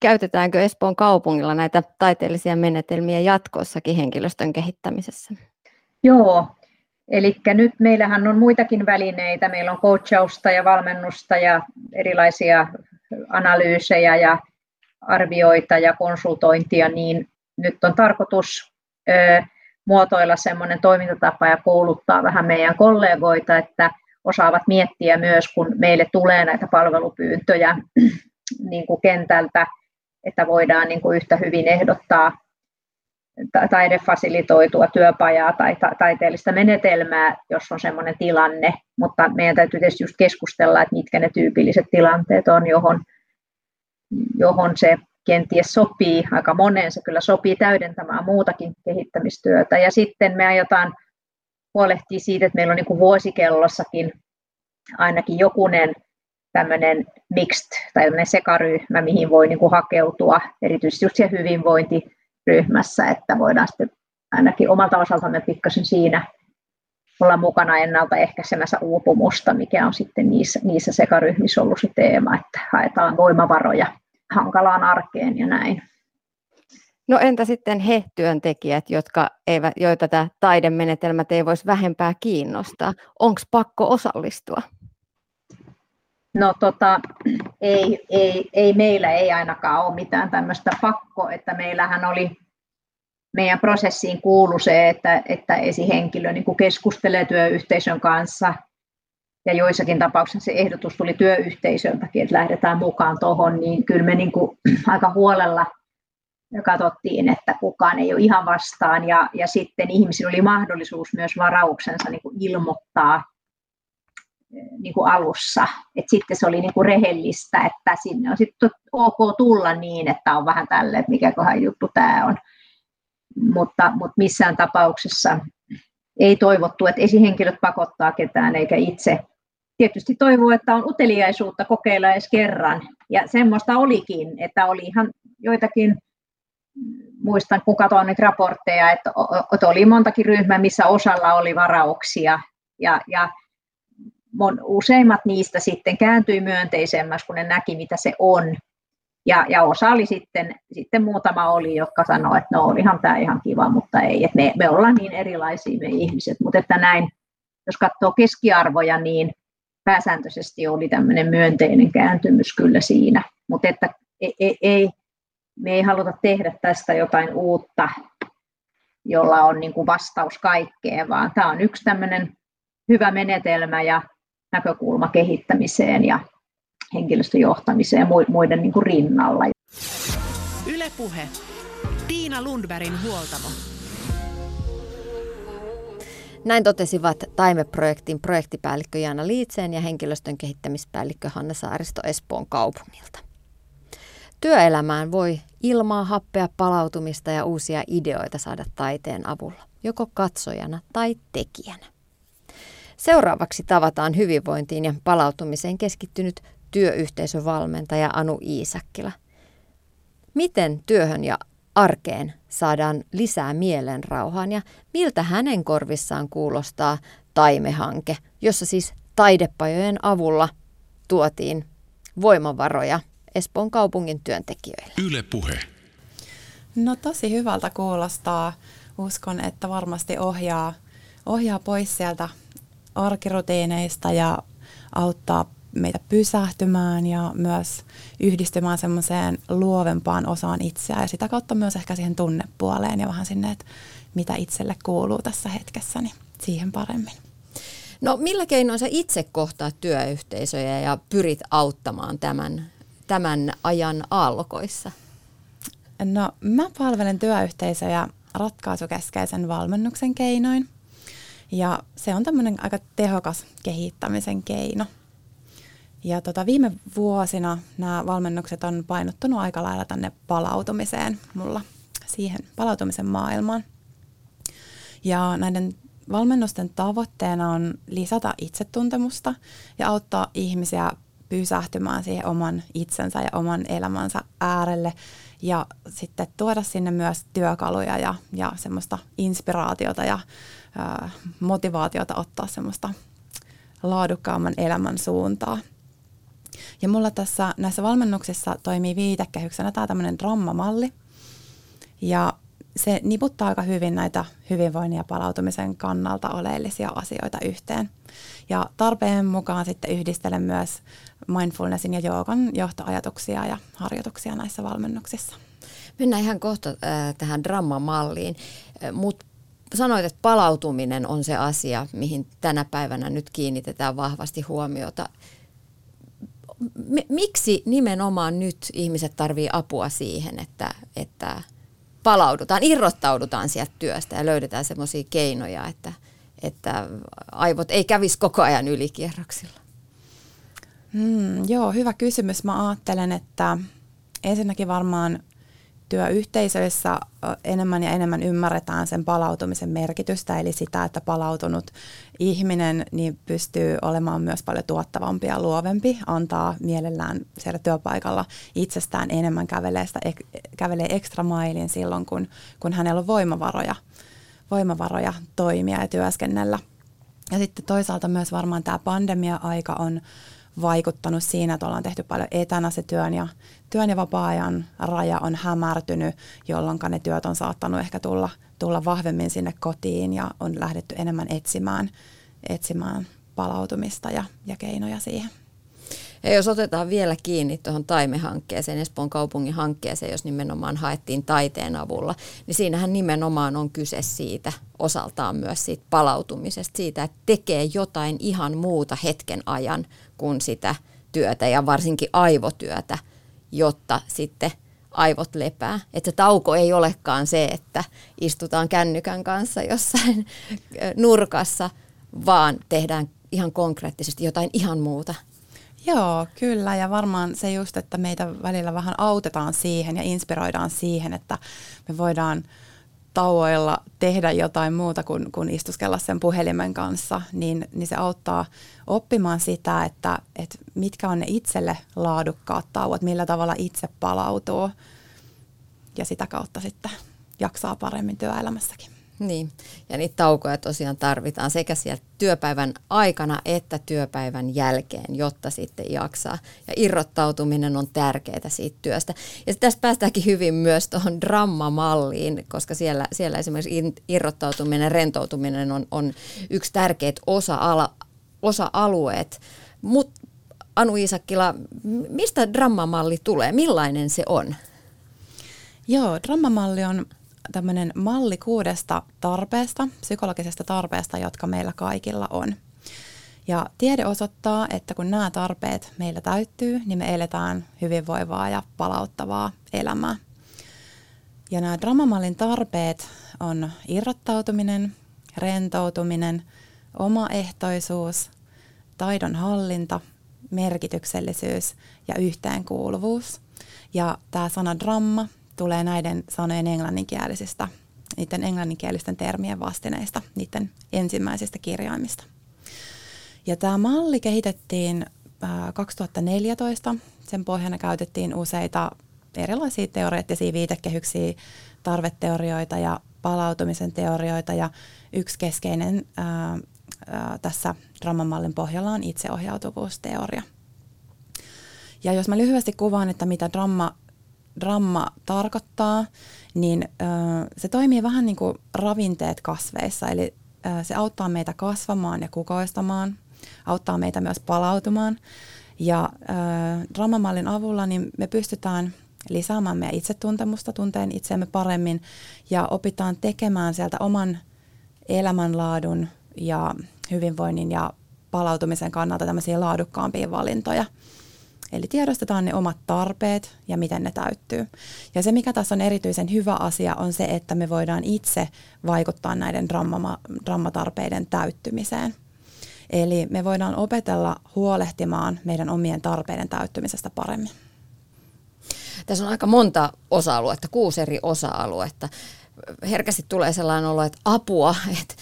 S2: Käytetäänkö Espoon kaupungilla näitä taiteellisia menetelmiä jatkossakin henkilöstön kehittämisessä?
S5: Joo, eli nyt meillähän on muitakin välineitä. Meillä on coachausta ja valmennusta ja erilaisia analyysejä ja arvioita ja konsultointia, niin nyt on tarkoitus muotoilla semmoinen toimintatapa ja kouluttaa vähän meidän kollegoita, että osaavat miettiä myös, kun meille tulee näitä palvelupyyntöjä niin kuin kentältä, että voidaan niin kuin yhtä hyvin ehdottaa taidefasilitoitua työpajaa tai ta- taiteellista menetelmää, jos on sellainen tilanne, mutta meidän täytyy tietysti just keskustella, että mitkä ne tyypilliset tilanteet on, johon, johon se kenties sopii, aika moneen se kyllä sopii täydentämään muutakin kehittämistyötä. Ja sitten me aiotaan huolehtia siitä, että meillä on niin kuin vuosikellossakin ainakin jokunen tämmöinen mixed tai sekaryhmä, mihin voi niin kuin hakeutua, erityisesti just siellä hyvinvointiryhmässä, että voidaan sitten ainakin omalta osaltamme pikkasen siinä olla mukana ennaltaehkäisemässä uupumusta, mikä on sitten niissä, niissä sekaryhmissä ollut se teema, että haetaan voimavaroja hankalaan arkeen ja näin.
S2: No entä sitten he työntekijät, jotka eivät, joita tämä taidemenetelmät ei voisi vähempää kiinnostaa? Onko pakko osallistua?
S5: No tota, ei, ei, ei, meillä ei ainakaan ole mitään tämmöistä pakko, että meillähän oli meidän prosessiin kuulu se, että, että esihenkilö niin keskustelee työyhteisön kanssa. Ja joissakin tapauksissa se ehdotus tuli työyhteisöltäkin, että lähdetään mukaan tuohon, niin kyllä me niin kuin aika huolella katsottiin, että kukaan ei ole ihan vastaan. Ja, ja sitten ihmisillä oli mahdollisuus myös varauksensa niin kuin ilmoittaa niin kuin alussa. Et sitten se oli niin kuin rehellistä, että sinne on sitten ok tulla niin, että on vähän tälle, että mikäköhän juttu tämä on. Mutta, mutta missään tapauksessa ei toivottu, että esihenkilöt pakottaa ketään eikä itse tietysti toivoo, että on uteliaisuutta kokeilla edes kerran. Ja semmoista olikin, että oli ihan joitakin, muistan kun katsoin nyt raportteja, että, oli montakin ryhmää, missä osalla oli varauksia. Ja, ja mon, useimmat niistä sitten kääntyi myönteisemmäksi, kun ne näki, mitä se on. Ja, ja osa oli sitten, sitten muutama oli, jotka sanoivat, että no olihan tämä ihan kiva, mutta ei, että me, me ollaan niin erilaisia me ihmiset. Mutta että näin, jos katsoo keskiarvoja, niin pääsääntöisesti oli tämmöinen myönteinen kääntymys kyllä siinä, mutta että ei, ei, me ei haluta tehdä tästä jotain uutta, jolla on niin kuin vastaus kaikkeen, vaan tämä on yksi tämmöinen hyvä menetelmä ja näkökulma kehittämiseen ja henkilöstöjohtamiseen muiden niin kuin rinnalla.
S1: Ylepuhe. Tiina Lundbergin huoltamo.
S2: Näin totesivat Taime-projektin projektipäällikkö Jaana Liitseen ja henkilöstön kehittämispäällikkö Hanna Saaristo Espoon kaupungilta. Työelämään voi ilmaa, happea, palautumista ja uusia ideoita saada taiteen avulla, joko katsojana tai tekijänä. Seuraavaksi tavataan hyvinvointiin ja palautumiseen keskittynyt työyhteisövalmentaja Anu Iisakkila. Miten työhön ja arkeen saadaan lisää mielenrauhaan ja miltä hänen korvissaan kuulostaa taimehanke, jossa siis taidepajojen avulla tuotiin voimavaroja Espoon kaupungin työntekijöille.
S6: Yle puhe.
S7: No tosi hyvältä kuulostaa. Uskon, että varmasti ohjaa, ohjaa pois sieltä arkirutiineista ja auttaa meitä pysähtymään ja myös yhdistymään semmoiseen luovempaan osaan itseä ja sitä kautta myös ehkä siihen tunnepuoleen ja vähän sinne, että mitä itselle kuuluu tässä hetkessä, niin siihen paremmin.
S2: No millä keinoin sä itse kohtaat työyhteisöjä ja pyrit auttamaan tämän, tämän ajan alkoissa?
S7: No mä palvelen työyhteisöjä ratkaisukeskeisen valmennuksen keinoin. Ja se on tämmöinen aika tehokas kehittämisen keino – ja tota, viime vuosina nämä valmennukset on painottunut aika lailla tänne palautumiseen mulla, siihen palautumisen maailmaan. Ja näiden valmennusten tavoitteena on lisätä itsetuntemusta ja auttaa ihmisiä pysähtymään siihen oman itsensä ja oman elämänsä äärelle ja sitten tuoda sinne myös työkaluja ja, ja semmoista inspiraatiota ja motivaatiota ottaa semmoista laadukkaamman elämän suuntaa. Ja mulla tässä näissä valmennuksissa toimii viitekehyksenä tämä tämmöinen drammamalli. Ja se niputtaa aika hyvin näitä hyvinvoinnin ja palautumisen kannalta oleellisia asioita yhteen. Ja tarpeen mukaan sitten yhdistelen myös mindfulnessin ja joogan johtoajatuksia ja harjoituksia näissä valmennuksissa.
S2: Mennään ihan kohta äh, tähän drammamalliin, äh, mutta sanoit, että palautuminen on se asia, mihin tänä päivänä nyt kiinnitetään vahvasti huomiota miksi nimenomaan nyt ihmiset tarvii apua siihen, että, että palaudutaan, irrottaudutaan sieltä työstä ja löydetään semmoisia keinoja, että, että aivot ei kävisi koko ajan ylikierroksilla?
S7: Hmm, joo, hyvä kysymys. Mä ajattelen, että ensinnäkin varmaan työyhteisöissä enemmän ja enemmän ymmärretään sen palautumisen merkitystä, eli sitä, että palautunut ihminen niin pystyy olemaan myös paljon tuottavampi ja luovempi, antaa mielellään siellä työpaikalla itsestään enemmän, kävelee, sitä, kävelee ekstra mailin silloin, kun, kun hänellä on voimavaroja, voimavaroja toimia ja työskennellä. Ja sitten toisaalta myös varmaan tämä pandemia-aika on vaikuttanut siinä, että ollaan tehty paljon etänä se työn ja, työn ja vapaa-ajan raja on hämärtynyt, jolloin ne työt on saattanut ehkä tulla, tulla vahvemmin sinne kotiin ja on lähdetty enemmän etsimään, etsimään palautumista ja, ja keinoja siihen.
S2: Ja jos otetaan vielä kiinni tuohon Taime-hankkeeseen, Espoon kaupungin hankkeeseen, jos nimenomaan haettiin taiteen avulla, niin siinähän nimenomaan on kyse siitä osaltaan myös siitä palautumisesta, siitä, että tekee jotain ihan muuta hetken ajan kuin sitä työtä ja varsinkin aivotyötä, jotta sitten aivot lepää. Että se tauko ei olekaan se, että istutaan kännykän kanssa jossain nurkassa, vaan tehdään ihan konkreettisesti jotain ihan muuta.
S7: Joo, kyllä. Ja varmaan se just, että meitä välillä vähän autetaan siihen ja inspiroidaan siihen, että me voidaan tauoilla tehdä jotain muuta kuin, kuin istuskella sen puhelimen kanssa, niin, niin se auttaa oppimaan sitä, että, että mitkä on ne itselle laadukkaat tauot, millä tavalla itse palautuu ja sitä kautta sitten jaksaa paremmin työelämässäkin.
S2: Niin, ja niitä taukoja tosiaan tarvitaan sekä sieltä työpäivän aikana että työpäivän jälkeen, jotta sitten jaksaa. Ja irrottautuminen on tärkeää siitä työstä. Ja tästä päästäänkin hyvin myös tuohon drammamalliin, koska siellä, siellä esimerkiksi irrottautuminen, rentoutuminen on, on yksi tärkeät osa-ala, osa-alueet. Mutta Anu Isakkila, mistä drammamalli tulee? Millainen se on?
S7: Joo, drammamalli on tämmöinen malli kuudesta tarpeesta, psykologisesta tarpeesta, jotka meillä kaikilla on. Ja tiede osoittaa, että kun nämä tarpeet meillä täyttyy, niin me eletään hyvinvoivaa ja palauttavaa elämää. Ja nämä drammamallin tarpeet on irrottautuminen, rentoutuminen, omaehtoisuus, taidon hallinta, merkityksellisyys ja yhteenkuuluvuus. Ja tämä sana dramma tulee näiden sanojen englanninkielisistä, niiden englanninkielisten termien vastineista, niiden ensimmäisistä kirjaimista. Ja tämä malli kehitettiin 2014. Sen pohjana käytettiin useita erilaisia teoreettisia viitekehyksiä, tarveteorioita ja palautumisen teorioita ja yksi keskeinen ää, ää, tässä drammamallin pohjalla on itseohjautuvuusteoria. Ja jos mä lyhyesti kuvaan, että mitä dramma, dramma tarkoittaa, niin se toimii vähän niin kuin ravinteet kasveissa, eli se auttaa meitä kasvamaan ja kukoistamaan, auttaa meitä myös palautumaan. Ja ää, drammamallin avulla niin me pystytään lisäämään meidän itsetuntemusta, tunteen itseämme paremmin ja opitaan tekemään sieltä oman elämänlaadun ja hyvinvoinnin ja palautumisen kannalta tämmöisiä laadukkaampia valintoja. Eli tiedostetaan ne omat tarpeet ja miten ne täyttyy. Ja se, mikä tässä on erityisen hyvä asia, on se, että me voidaan itse vaikuttaa näiden drammama, drammatarpeiden täyttymiseen. Eli me voidaan opetella huolehtimaan meidän omien tarpeiden täyttymisestä paremmin.
S2: Tässä on aika monta osa-aluetta, kuusi eri osa-aluetta. Herkästi tulee sellainen olo, että apua, että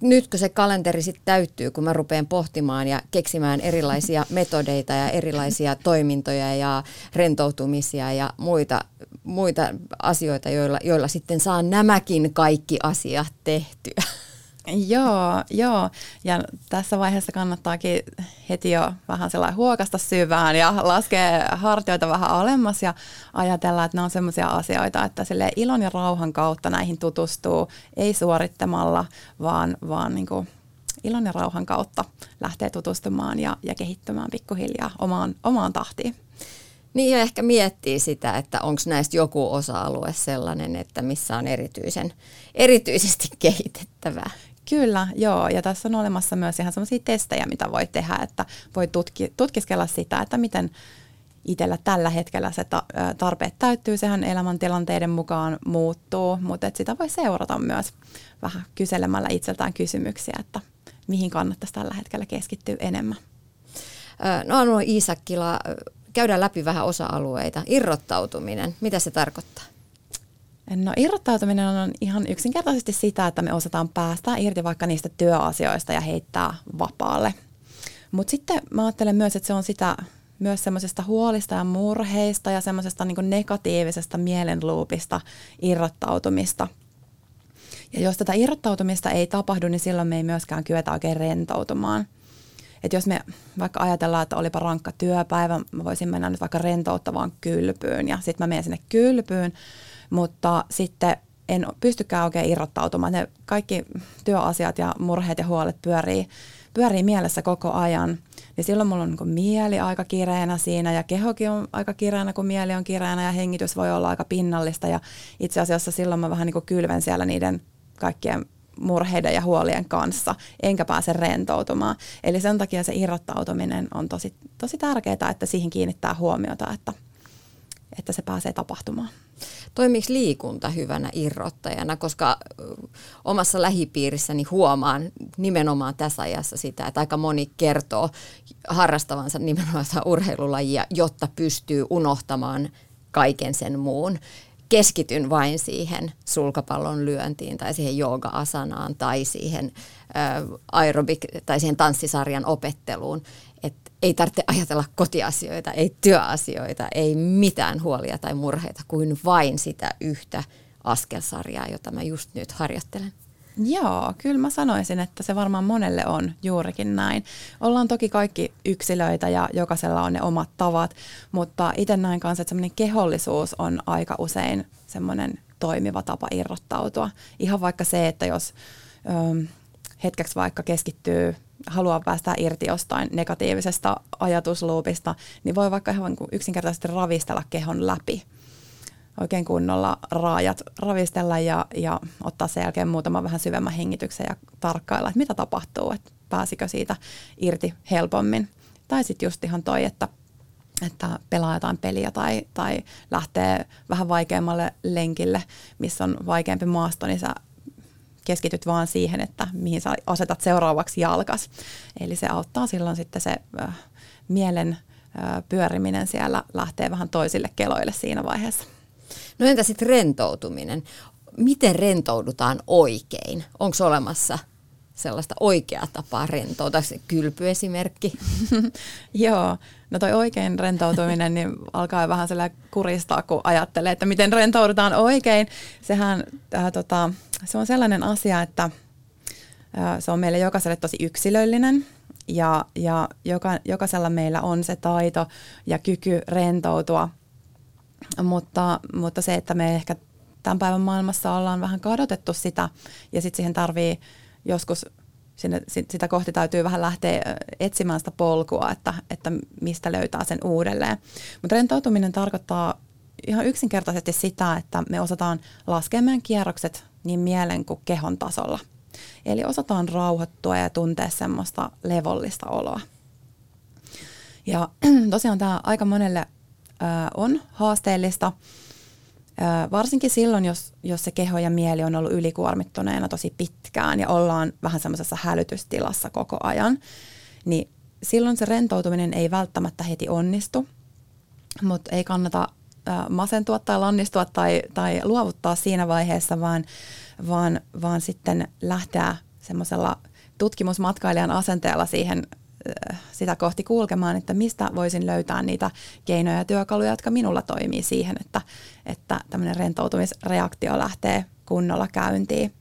S2: nytkö se kalenteri sitten täyttyy, kun mä rupean pohtimaan ja keksimään erilaisia metodeita ja erilaisia toimintoja ja rentoutumisia ja muita, muita asioita, joilla, joilla sitten saan nämäkin kaikki asiat tehtyä.
S7: Joo, joo. Ja tässä vaiheessa kannattaakin heti jo vähän sellainen huokasta syvään ja laskea hartioita vähän alemmas ja ajatella, että nämä on sellaisia asioita, että sille ilon ja rauhan kautta näihin tutustuu, ei suorittamalla, vaan, vaan niin kuin ilon ja rauhan kautta lähtee tutustumaan ja, ja kehittymään pikkuhiljaa omaan, omaan tahtiin.
S2: Niin ja ehkä miettii sitä, että onko näistä joku osa-alue sellainen, että missä on erityisen, erityisesti kehitettävää.
S7: Kyllä, joo. Ja tässä on olemassa myös ihan sellaisia testejä, mitä voi tehdä, että voi tutki, tutkiskella sitä, että miten itsellä tällä hetkellä se tarpeet täyttyy. Sehän elämäntilanteiden mukaan muuttuu, mutta sitä voi seurata myös vähän kyselemällä itseltään kysymyksiä, että mihin kannattaisi tällä hetkellä keskittyä enemmän.
S2: No Anu Iisakkila, käydään läpi vähän osa-alueita. Irrottautuminen, mitä se tarkoittaa?
S7: No irrottautuminen on ihan yksinkertaisesti sitä, että me osataan päästä irti vaikka niistä työasioista ja heittää vapaalle. Mutta sitten mä ajattelen myös, että se on sitä myös semmoisesta huolista ja murheista ja semmoisesta niin negatiivisesta mielenluupista irrottautumista. Ja jos tätä irrottautumista ei tapahdu, niin silloin me ei myöskään kyetä oikein rentoutumaan. Et jos me vaikka ajatellaan, että olipa rankka työpäivä, mä voisin mennä nyt vaikka rentouttavaan kylpyyn ja sitten mä menen sinne kylpyyn, mutta sitten en pystykään oikein irrottautumaan. Ne kaikki työasiat ja murheet ja huolet pyörii, pyörii mielessä koko ajan. Niin silloin mulla on niin mieli aika kireänä siinä ja kehokin on aika kireänä, kun mieli on kireänä ja hengitys voi olla aika pinnallista. Ja itse asiassa silloin mä vähän niin kylven siellä niiden kaikkien murheiden ja huolien kanssa, enkä pääse rentoutumaan. Eli sen takia se irrottautuminen on tosi, tosi tärkeää, että siihen kiinnittää huomiota, että, että se pääsee tapahtumaan.
S2: Toimiiko liikunta hyvänä irrottajana, koska omassa lähipiirissäni huomaan nimenomaan tässä ajassa sitä, että aika moni kertoo harrastavansa nimenomaan urheilulajia, jotta pystyy unohtamaan kaiken sen muun. Keskityn vain siihen sulkapallon lyöntiin tai siihen jooga-asanaan tai siihen aerobik- tai siihen tanssisarjan opetteluun ei tarvitse ajatella kotiasioita, ei työasioita, ei mitään huolia tai murheita kuin vain sitä yhtä askelsarjaa, jota mä just nyt harjoittelen.
S7: Joo, kyllä mä sanoisin, että se varmaan monelle on juurikin näin. Ollaan toki kaikki yksilöitä ja jokaisella on ne omat tavat, mutta itse näin kanssa, että semmoinen kehollisuus on aika usein semmoinen toimiva tapa irrottautua. Ihan vaikka se, että jos ö, hetkeksi vaikka keskittyy haluaa päästä irti jostain negatiivisesta ajatusluupista, niin voi vaikka ihan niin yksinkertaisesti ravistella kehon läpi. Oikein kunnolla raajat ravistella ja, ja ottaa sen jälkeen muutaman vähän syvemmän hengityksen ja tarkkailla, että mitä tapahtuu, että pääsikö siitä irti helpommin. Tai sitten just ihan toi, että että pelaa jotain peliä tai, tai lähtee vähän vaikeammalle lenkille, missä on vaikeampi maasto, niin sä keskityt vaan siihen, että mihin sä asetat seuraavaksi jalkas. Eli se auttaa silloin sitten se äh, mielen äh, pyöriminen siellä lähtee vähän toisille keloille siinä vaiheessa.
S2: No entä sitten rentoutuminen? Miten rentoudutaan oikein? Onko olemassa sellaista oikeaa tapaa rentoutua, se kylpyesimerkki?
S7: Joo, no toi oikein rentoutuminen niin alkaa vähän kuristaa, kun ajattelee, että miten rentoudutaan oikein. Sehän äh, tota, se on sellainen asia, että äh, se on meille jokaiselle tosi yksilöllinen ja, ja joka, jokaisella meillä on se taito ja kyky rentoutua, mutta, mutta se, että me ehkä tämän päivän maailmassa ollaan vähän kadotettu sitä ja sitten siihen tarvii joskus sinne, sitä kohti täytyy vähän lähteä etsimään sitä polkua, että, että mistä löytää sen uudelleen. Mutta rentoutuminen tarkoittaa ihan yksinkertaisesti sitä, että me osataan laskea meidän kierrokset niin mielen kuin kehon tasolla. Eli osataan rauhoittua ja tuntea semmoista levollista oloa. Ja tosiaan tämä aika monelle on haasteellista, varsinkin silloin, jos, jos se keho ja mieli on ollut ylikuormittuneena tosi pitkään ja ollaan vähän semmoisessa hälytystilassa koko ajan, niin silloin se rentoutuminen ei välttämättä heti onnistu, mutta ei kannata masentua tai lannistua tai, tai luovuttaa siinä vaiheessa, vaan, vaan, vaan sitten lähteä semmoisella tutkimusmatkailijan asenteella siihen sitä kohti kulkemaan, että mistä voisin löytää niitä keinoja ja työkaluja, jotka minulla toimii siihen, että, että tämmöinen rentoutumisreaktio lähtee kunnolla käyntiin.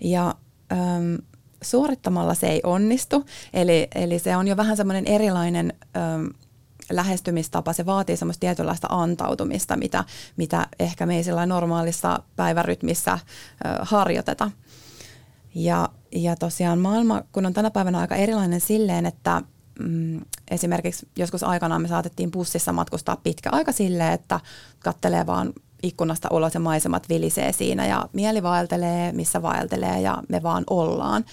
S7: Ja äm, suorittamalla se ei onnistu, eli, eli se on jo vähän semmoinen erilainen äm, lähestymistapa, se vaatii semmoista tietynlaista antautumista, mitä, mitä ehkä me ei normaalissa päivärytmissä äh, harjoiteta. Ja, ja tosiaan maailma, kun on tänä päivänä aika erilainen silleen, että mm, esimerkiksi joskus aikanaan me saatettiin bussissa matkustaa pitkä aika silleen, että kattelee vaan ikkunasta ulos ja maisemat vilisee siinä ja mieli vaeltelee, missä vaeltelee ja me vaan ollaan.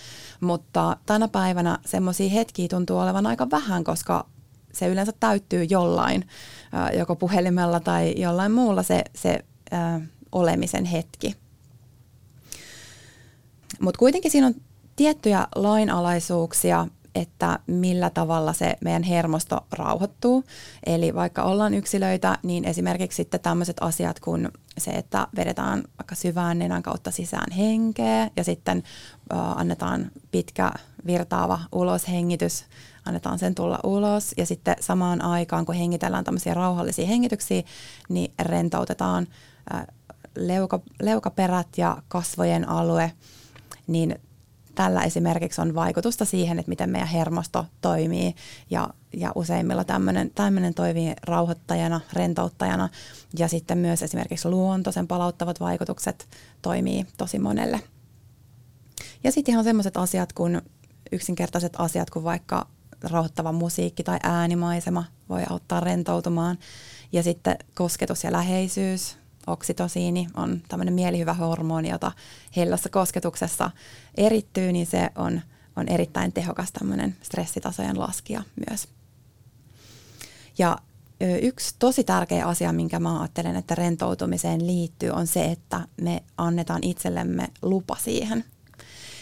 S7: Mutta tänä päivänä semmoisia hetkiä tuntuu olevan aika vähän, koska se yleensä täyttyy jollain, joko puhelimella tai jollain muulla se, se äh, olemisen hetki. Mutta kuitenkin siinä on tiettyjä lainalaisuuksia, että millä tavalla se meidän hermosto rauhoittuu. Eli vaikka ollaan yksilöitä, niin esimerkiksi sitten tämmöiset asiat kuin se, että vedetään vaikka syvään nenän kautta sisään henkeä ja sitten äh, annetaan pitkä virtaava uloshengitys, annetaan sen tulla ulos ja sitten samaan aikaan, kun hengitellään tämmöisiä rauhallisia hengityksiä, niin rentoutetaan äh, leuka, leukaperät ja kasvojen alue – niin tällä esimerkiksi on vaikutusta siihen, että miten meidän hermosto toimii. Ja, ja useimmilla tämmöinen, toimii rauhoittajana, rentouttajana. Ja sitten myös esimerkiksi luonto, sen palauttavat vaikutukset toimii tosi monelle. Ja sitten ihan semmoiset asiat kuin yksinkertaiset asiat kuin vaikka rauhoittava musiikki tai äänimaisema voi auttaa rentoutumaan. Ja sitten kosketus ja läheisyys, oksitosiini on tämmöinen mielihyvä hormoni, jota hellässä kosketuksessa erittyy, niin se on, on erittäin tehokas tämmöinen stressitasojen laskija myös. Ja yksi tosi tärkeä asia, minkä mä ajattelen, että rentoutumiseen liittyy, on se, että me annetaan itsellemme lupa siihen.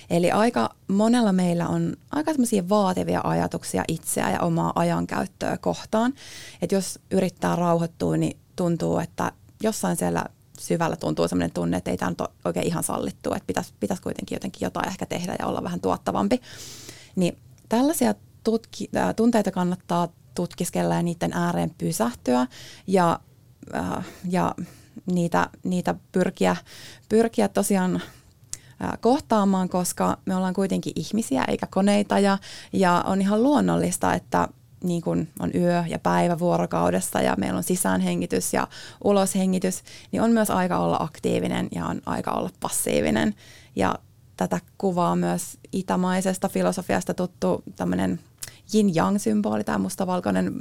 S7: Eli aika monella meillä on aika semmoisia vaativia ajatuksia itseä ja omaa ajankäyttöä kohtaan. Että jos yrittää rauhoittua, niin tuntuu, että jossain siellä syvällä tuntuu sellainen tunne, että ei tämä ole oikein ihan sallittu, että pitäisi, pitäisi kuitenkin jotenkin jotain ehkä tehdä ja olla vähän tuottavampi. Niin tällaisia tutki, äh, tunteita kannattaa tutkiskella ja niiden ääreen pysähtyä ja, äh, ja niitä, niitä pyrkiä, pyrkiä tosiaan äh, kohtaamaan, koska me ollaan kuitenkin ihmisiä eikä koneita ja, ja on ihan luonnollista, että niin kuin on yö ja päivä vuorokaudessa ja meillä on sisäänhengitys ja uloshengitys, niin on myös aika olla aktiivinen ja on aika olla passiivinen. Ja tätä kuvaa myös itämaisesta filosofiasta tuttu tämmöinen yin-yang-symboli, tämä mustavalkoinen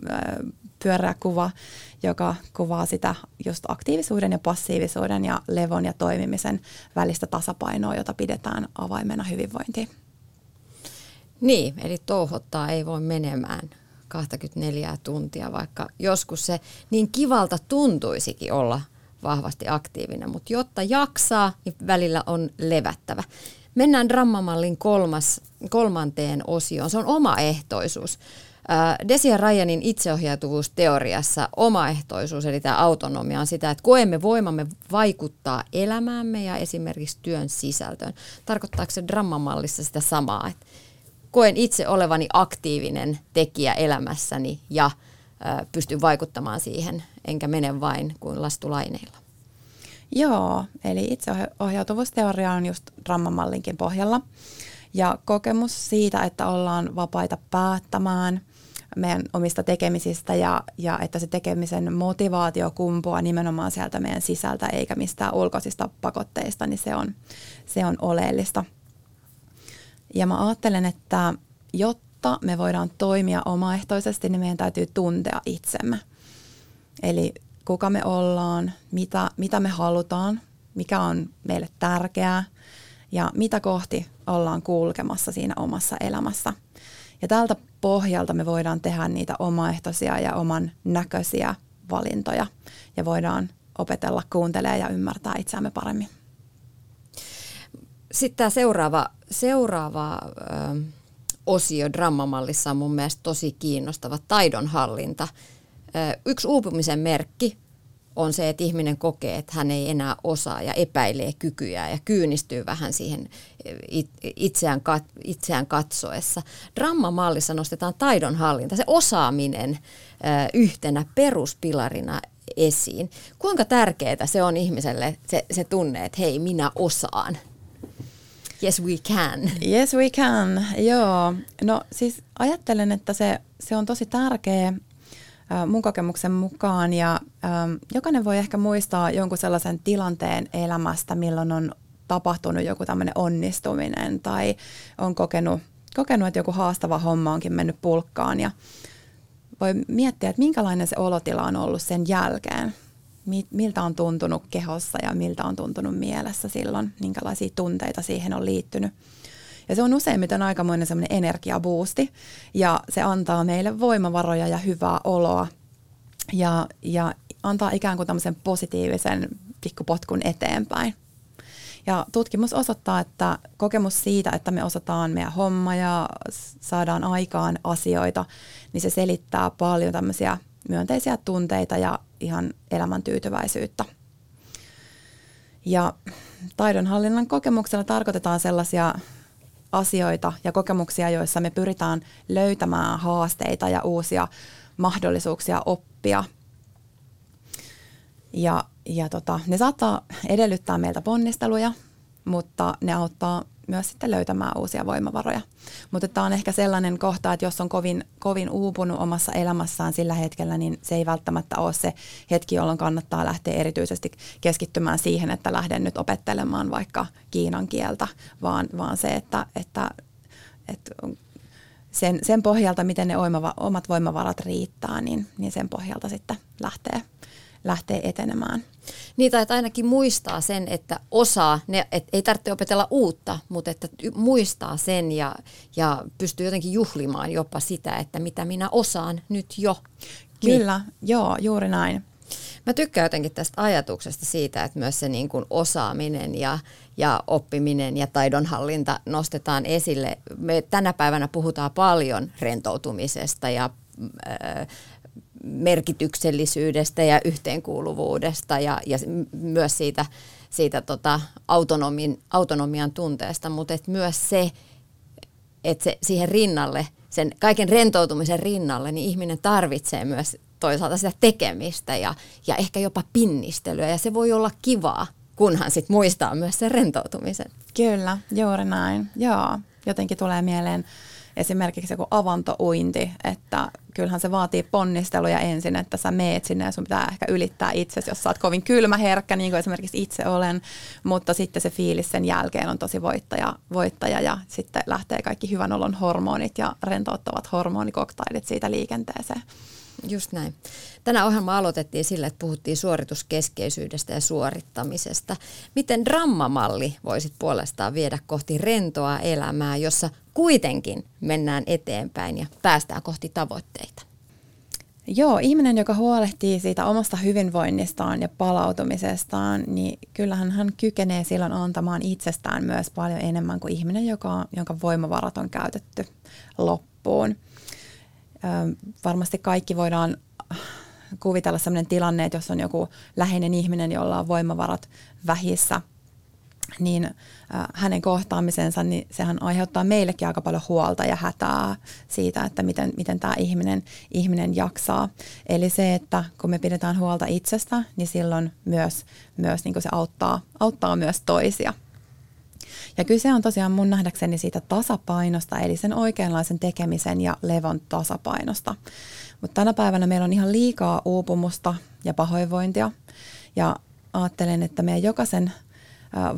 S7: pyöreä kuva, joka kuvaa sitä just aktiivisuuden ja passiivisuuden ja levon ja toimimisen välistä tasapainoa, jota pidetään avaimena hyvinvointiin.
S2: Niin, eli touhottaa ei voi menemään 24 tuntia, vaikka joskus se niin kivalta tuntuisikin olla vahvasti aktiivinen, mutta jotta jaksaa, niin välillä on levättävä. Mennään drammamallin kolmas, kolmanteen osioon. Se on omaehtoisuus. Desia Ryanin itseohjautuvuusteoriassa omaehtoisuus, eli tämä autonomia, on sitä, että koemme voimamme vaikuttaa elämäämme ja esimerkiksi työn sisältöön. Tarkoittaako se drammamallissa sitä samaa, että koen itse olevani aktiivinen tekijä elämässäni ja pystyn vaikuttamaan siihen, enkä mene vain kuin lastulaineilla?
S7: Joo, eli itseohjautuvuusteoria on just drammamallinkin pohjalla. Ja kokemus siitä, että ollaan vapaita päättämään meidän omista tekemisistä ja, ja että se tekemisen motivaatio kumpuaa nimenomaan sieltä meidän sisältä eikä mistään ulkoisista pakotteista, niin se on, se on oleellista. Ja mä ajattelen, että jotta me voidaan toimia omaehtoisesti, niin meidän täytyy tuntea itsemme. Eli kuka me ollaan, mitä, mitä me halutaan, mikä on meille tärkeää ja mitä kohti ollaan kulkemassa siinä omassa elämässä. Ja tältä pohjalta me voidaan tehdä niitä omaehtoisia ja oman näköisiä valintoja ja voidaan opetella kuuntelemaan ja ymmärtää itseämme paremmin.
S2: Sitten tämä seuraava, seuraava ö, osio drammamallissa on mun mielestä tosi kiinnostava, taidonhallinta. Ö, yksi uupumisen merkki on se, että ihminen kokee, että hän ei enää osaa ja epäilee kykyjä ja kyynistyy vähän siihen itseään, itseään katsoessa. Drammamallissa nostetaan taidonhallinta, se osaaminen yhtenä peruspilarina esiin. Kuinka tärkeää se on ihmiselle se, se tunne, että hei, minä osaan? Yes we can.
S7: Yes we can, joo. No siis ajattelen, että se, se on tosi tärkeä mun kokemuksen mukaan. Ja ähm, jokainen voi ehkä muistaa jonkun sellaisen tilanteen elämästä, milloin on tapahtunut joku tämmöinen onnistuminen tai on kokenut, kokenut, että joku haastava homma onkin mennyt pulkkaan ja voi miettiä, että minkälainen se olotila on ollut sen jälkeen. Miltä on tuntunut kehossa ja miltä on tuntunut mielessä silloin, minkälaisia tunteita siihen on liittynyt. Ja se on useimmiten aikamoinen semmoinen energiabuusti ja se antaa meille voimavaroja ja hyvää oloa ja, ja antaa ikään kuin tämmöisen positiivisen pikkupotkun eteenpäin. Ja tutkimus osoittaa, että kokemus siitä, että me osataan meidän homma ja saadaan aikaan asioita, niin se selittää paljon tämmöisiä myönteisiä tunteita ja ihan elämäntyytyväisyyttä. Ja taidonhallinnan kokemuksella tarkoitetaan sellaisia asioita ja kokemuksia, joissa me pyritään löytämään haasteita ja uusia mahdollisuuksia oppia. Ja, ja tota, ne saattaa edellyttää meiltä ponnisteluja, mutta ne auttaa myös sitten löytämään uusia voimavaroja. Mutta tämä on ehkä sellainen kohta, että jos on kovin, kovin uupunut omassa elämässään sillä hetkellä, niin se ei välttämättä ole se hetki, jolloin kannattaa lähteä erityisesti keskittymään siihen, että lähden nyt opettelemaan vaikka kiinan kieltä, vaan, vaan se, että, että, että sen, sen pohjalta, miten ne omat voimavarat riittää, niin, niin sen pohjalta sitten lähtee, lähtee etenemään.
S2: Niitä, että ainakin muistaa sen, että osaa, ne, et ei tarvitse opetella uutta, mutta että muistaa sen ja, ja pystyy jotenkin juhlimaan jopa sitä, että mitä minä osaan nyt jo.
S7: Kyllä, niin. joo, juuri näin.
S2: Mä tykkään jotenkin tästä ajatuksesta siitä, että myös se niin kuin osaaminen ja, ja oppiminen ja taidonhallinta nostetaan esille. Me tänä päivänä puhutaan paljon rentoutumisesta ja äh, merkityksellisyydestä ja yhteenkuuluvuudesta ja, ja myös siitä, siitä tota autonomin, autonomian tunteesta, mutta et myös se, että se, siihen rinnalle, sen kaiken rentoutumisen rinnalle, niin ihminen tarvitsee myös toisaalta sitä tekemistä ja, ja ehkä jopa pinnistelyä ja se voi olla kivaa, kunhan sit muistaa myös sen rentoutumisen.
S7: Kyllä, juuri näin. Joo, jotenkin tulee mieleen esimerkiksi joku avantouinti, että kyllähän se vaatii ponnisteluja ensin, että sä meet sinne ja sun pitää ehkä ylittää itsesi, jos sä oot kovin kylmä herkkä, niin kuin esimerkiksi itse olen, mutta sitten se fiilis sen jälkeen on tosi voittaja, voittaja ja sitten lähtee kaikki hyvän olon hormonit ja rentouttavat hormonikoktailit siitä liikenteeseen.
S2: Just näin. Tänä ohjelma aloitettiin sillä, että puhuttiin suorituskeskeisyydestä ja suorittamisesta. Miten drammamalli voisit puolestaan viedä kohti rentoa elämää, jossa kuitenkin mennään eteenpäin ja päästään kohti tavoitteita?
S7: Joo, ihminen, joka huolehtii siitä omasta hyvinvoinnistaan ja palautumisestaan, niin kyllähän hän kykenee silloin antamaan itsestään myös paljon enemmän kuin ihminen, joka, jonka voimavarat on käytetty loppuun. Varmasti kaikki voidaan kuvitella sellainen tilanne, että jos on joku läheinen ihminen, jolla on voimavarat vähissä – niin hänen kohtaamisensa, niin sehän aiheuttaa meillekin aika paljon huolta ja hätää siitä, että miten, miten tämä ihminen, ihminen jaksaa. Eli se, että kun me pidetään huolta itsestä, niin silloin myös, myös niin se auttaa, auttaa myös toisia. Ja kyse on tosiaan mun nähdäkseni siitä tasapainosta, eli sen oikeanlaisen tekemisen ja levon tasapainosta. Mutta tänä päivänä meillä on ihan liikaa uupumusta ja pahoinvointia. Ja ajattelen, että meidän jokaisen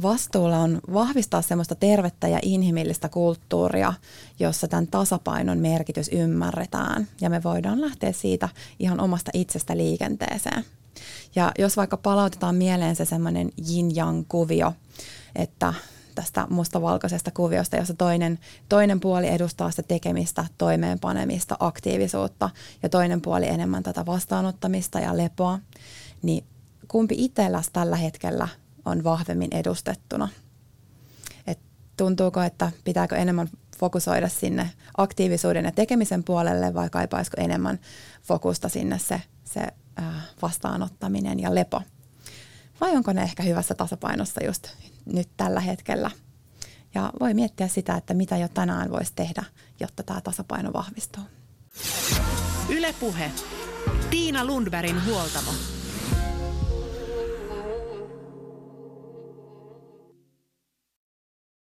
S7: vastuulla on vahvistaa semmoista tervettä ja inhimillistä kulttuuria, jossa tämän tasapainon merkitys ymmärretään ja me voidaan lähteä siitä ihan omasta itsestä liikenteeseen. Ja jos vaikka palautetaan mieleen se semmoinen yin-yang kuvio, että tästä mustavalkoisesta kuviosta, jossa toinen, toinen puoli edustaa sitä tekemistä, toimeenpanemista, aktiivisuutta ja toinen puoli enemmän tätä vastaanottamista ja lepoa, niin kumpi itselläsi tällä hetkellä on vahvemmin edustettuna. Et tuntuuko, että pitääkö enemmän fokusoida sinne aktiivisuuden ja tekemisen puolelle vai kaipaisiko enemmän fokusta sinne se, se vastaanottaminen ja lepo? Vai onko ne ehkä hyvässä tasapainossa just nyt tällä hetkellä? Ja voi miettiä sitä, että mitä jo tänään voisi tehdä, jotta tämä tasapaino vahvistuu.
S1: Ylepuhe. Tiina Lundbergin huoltamo.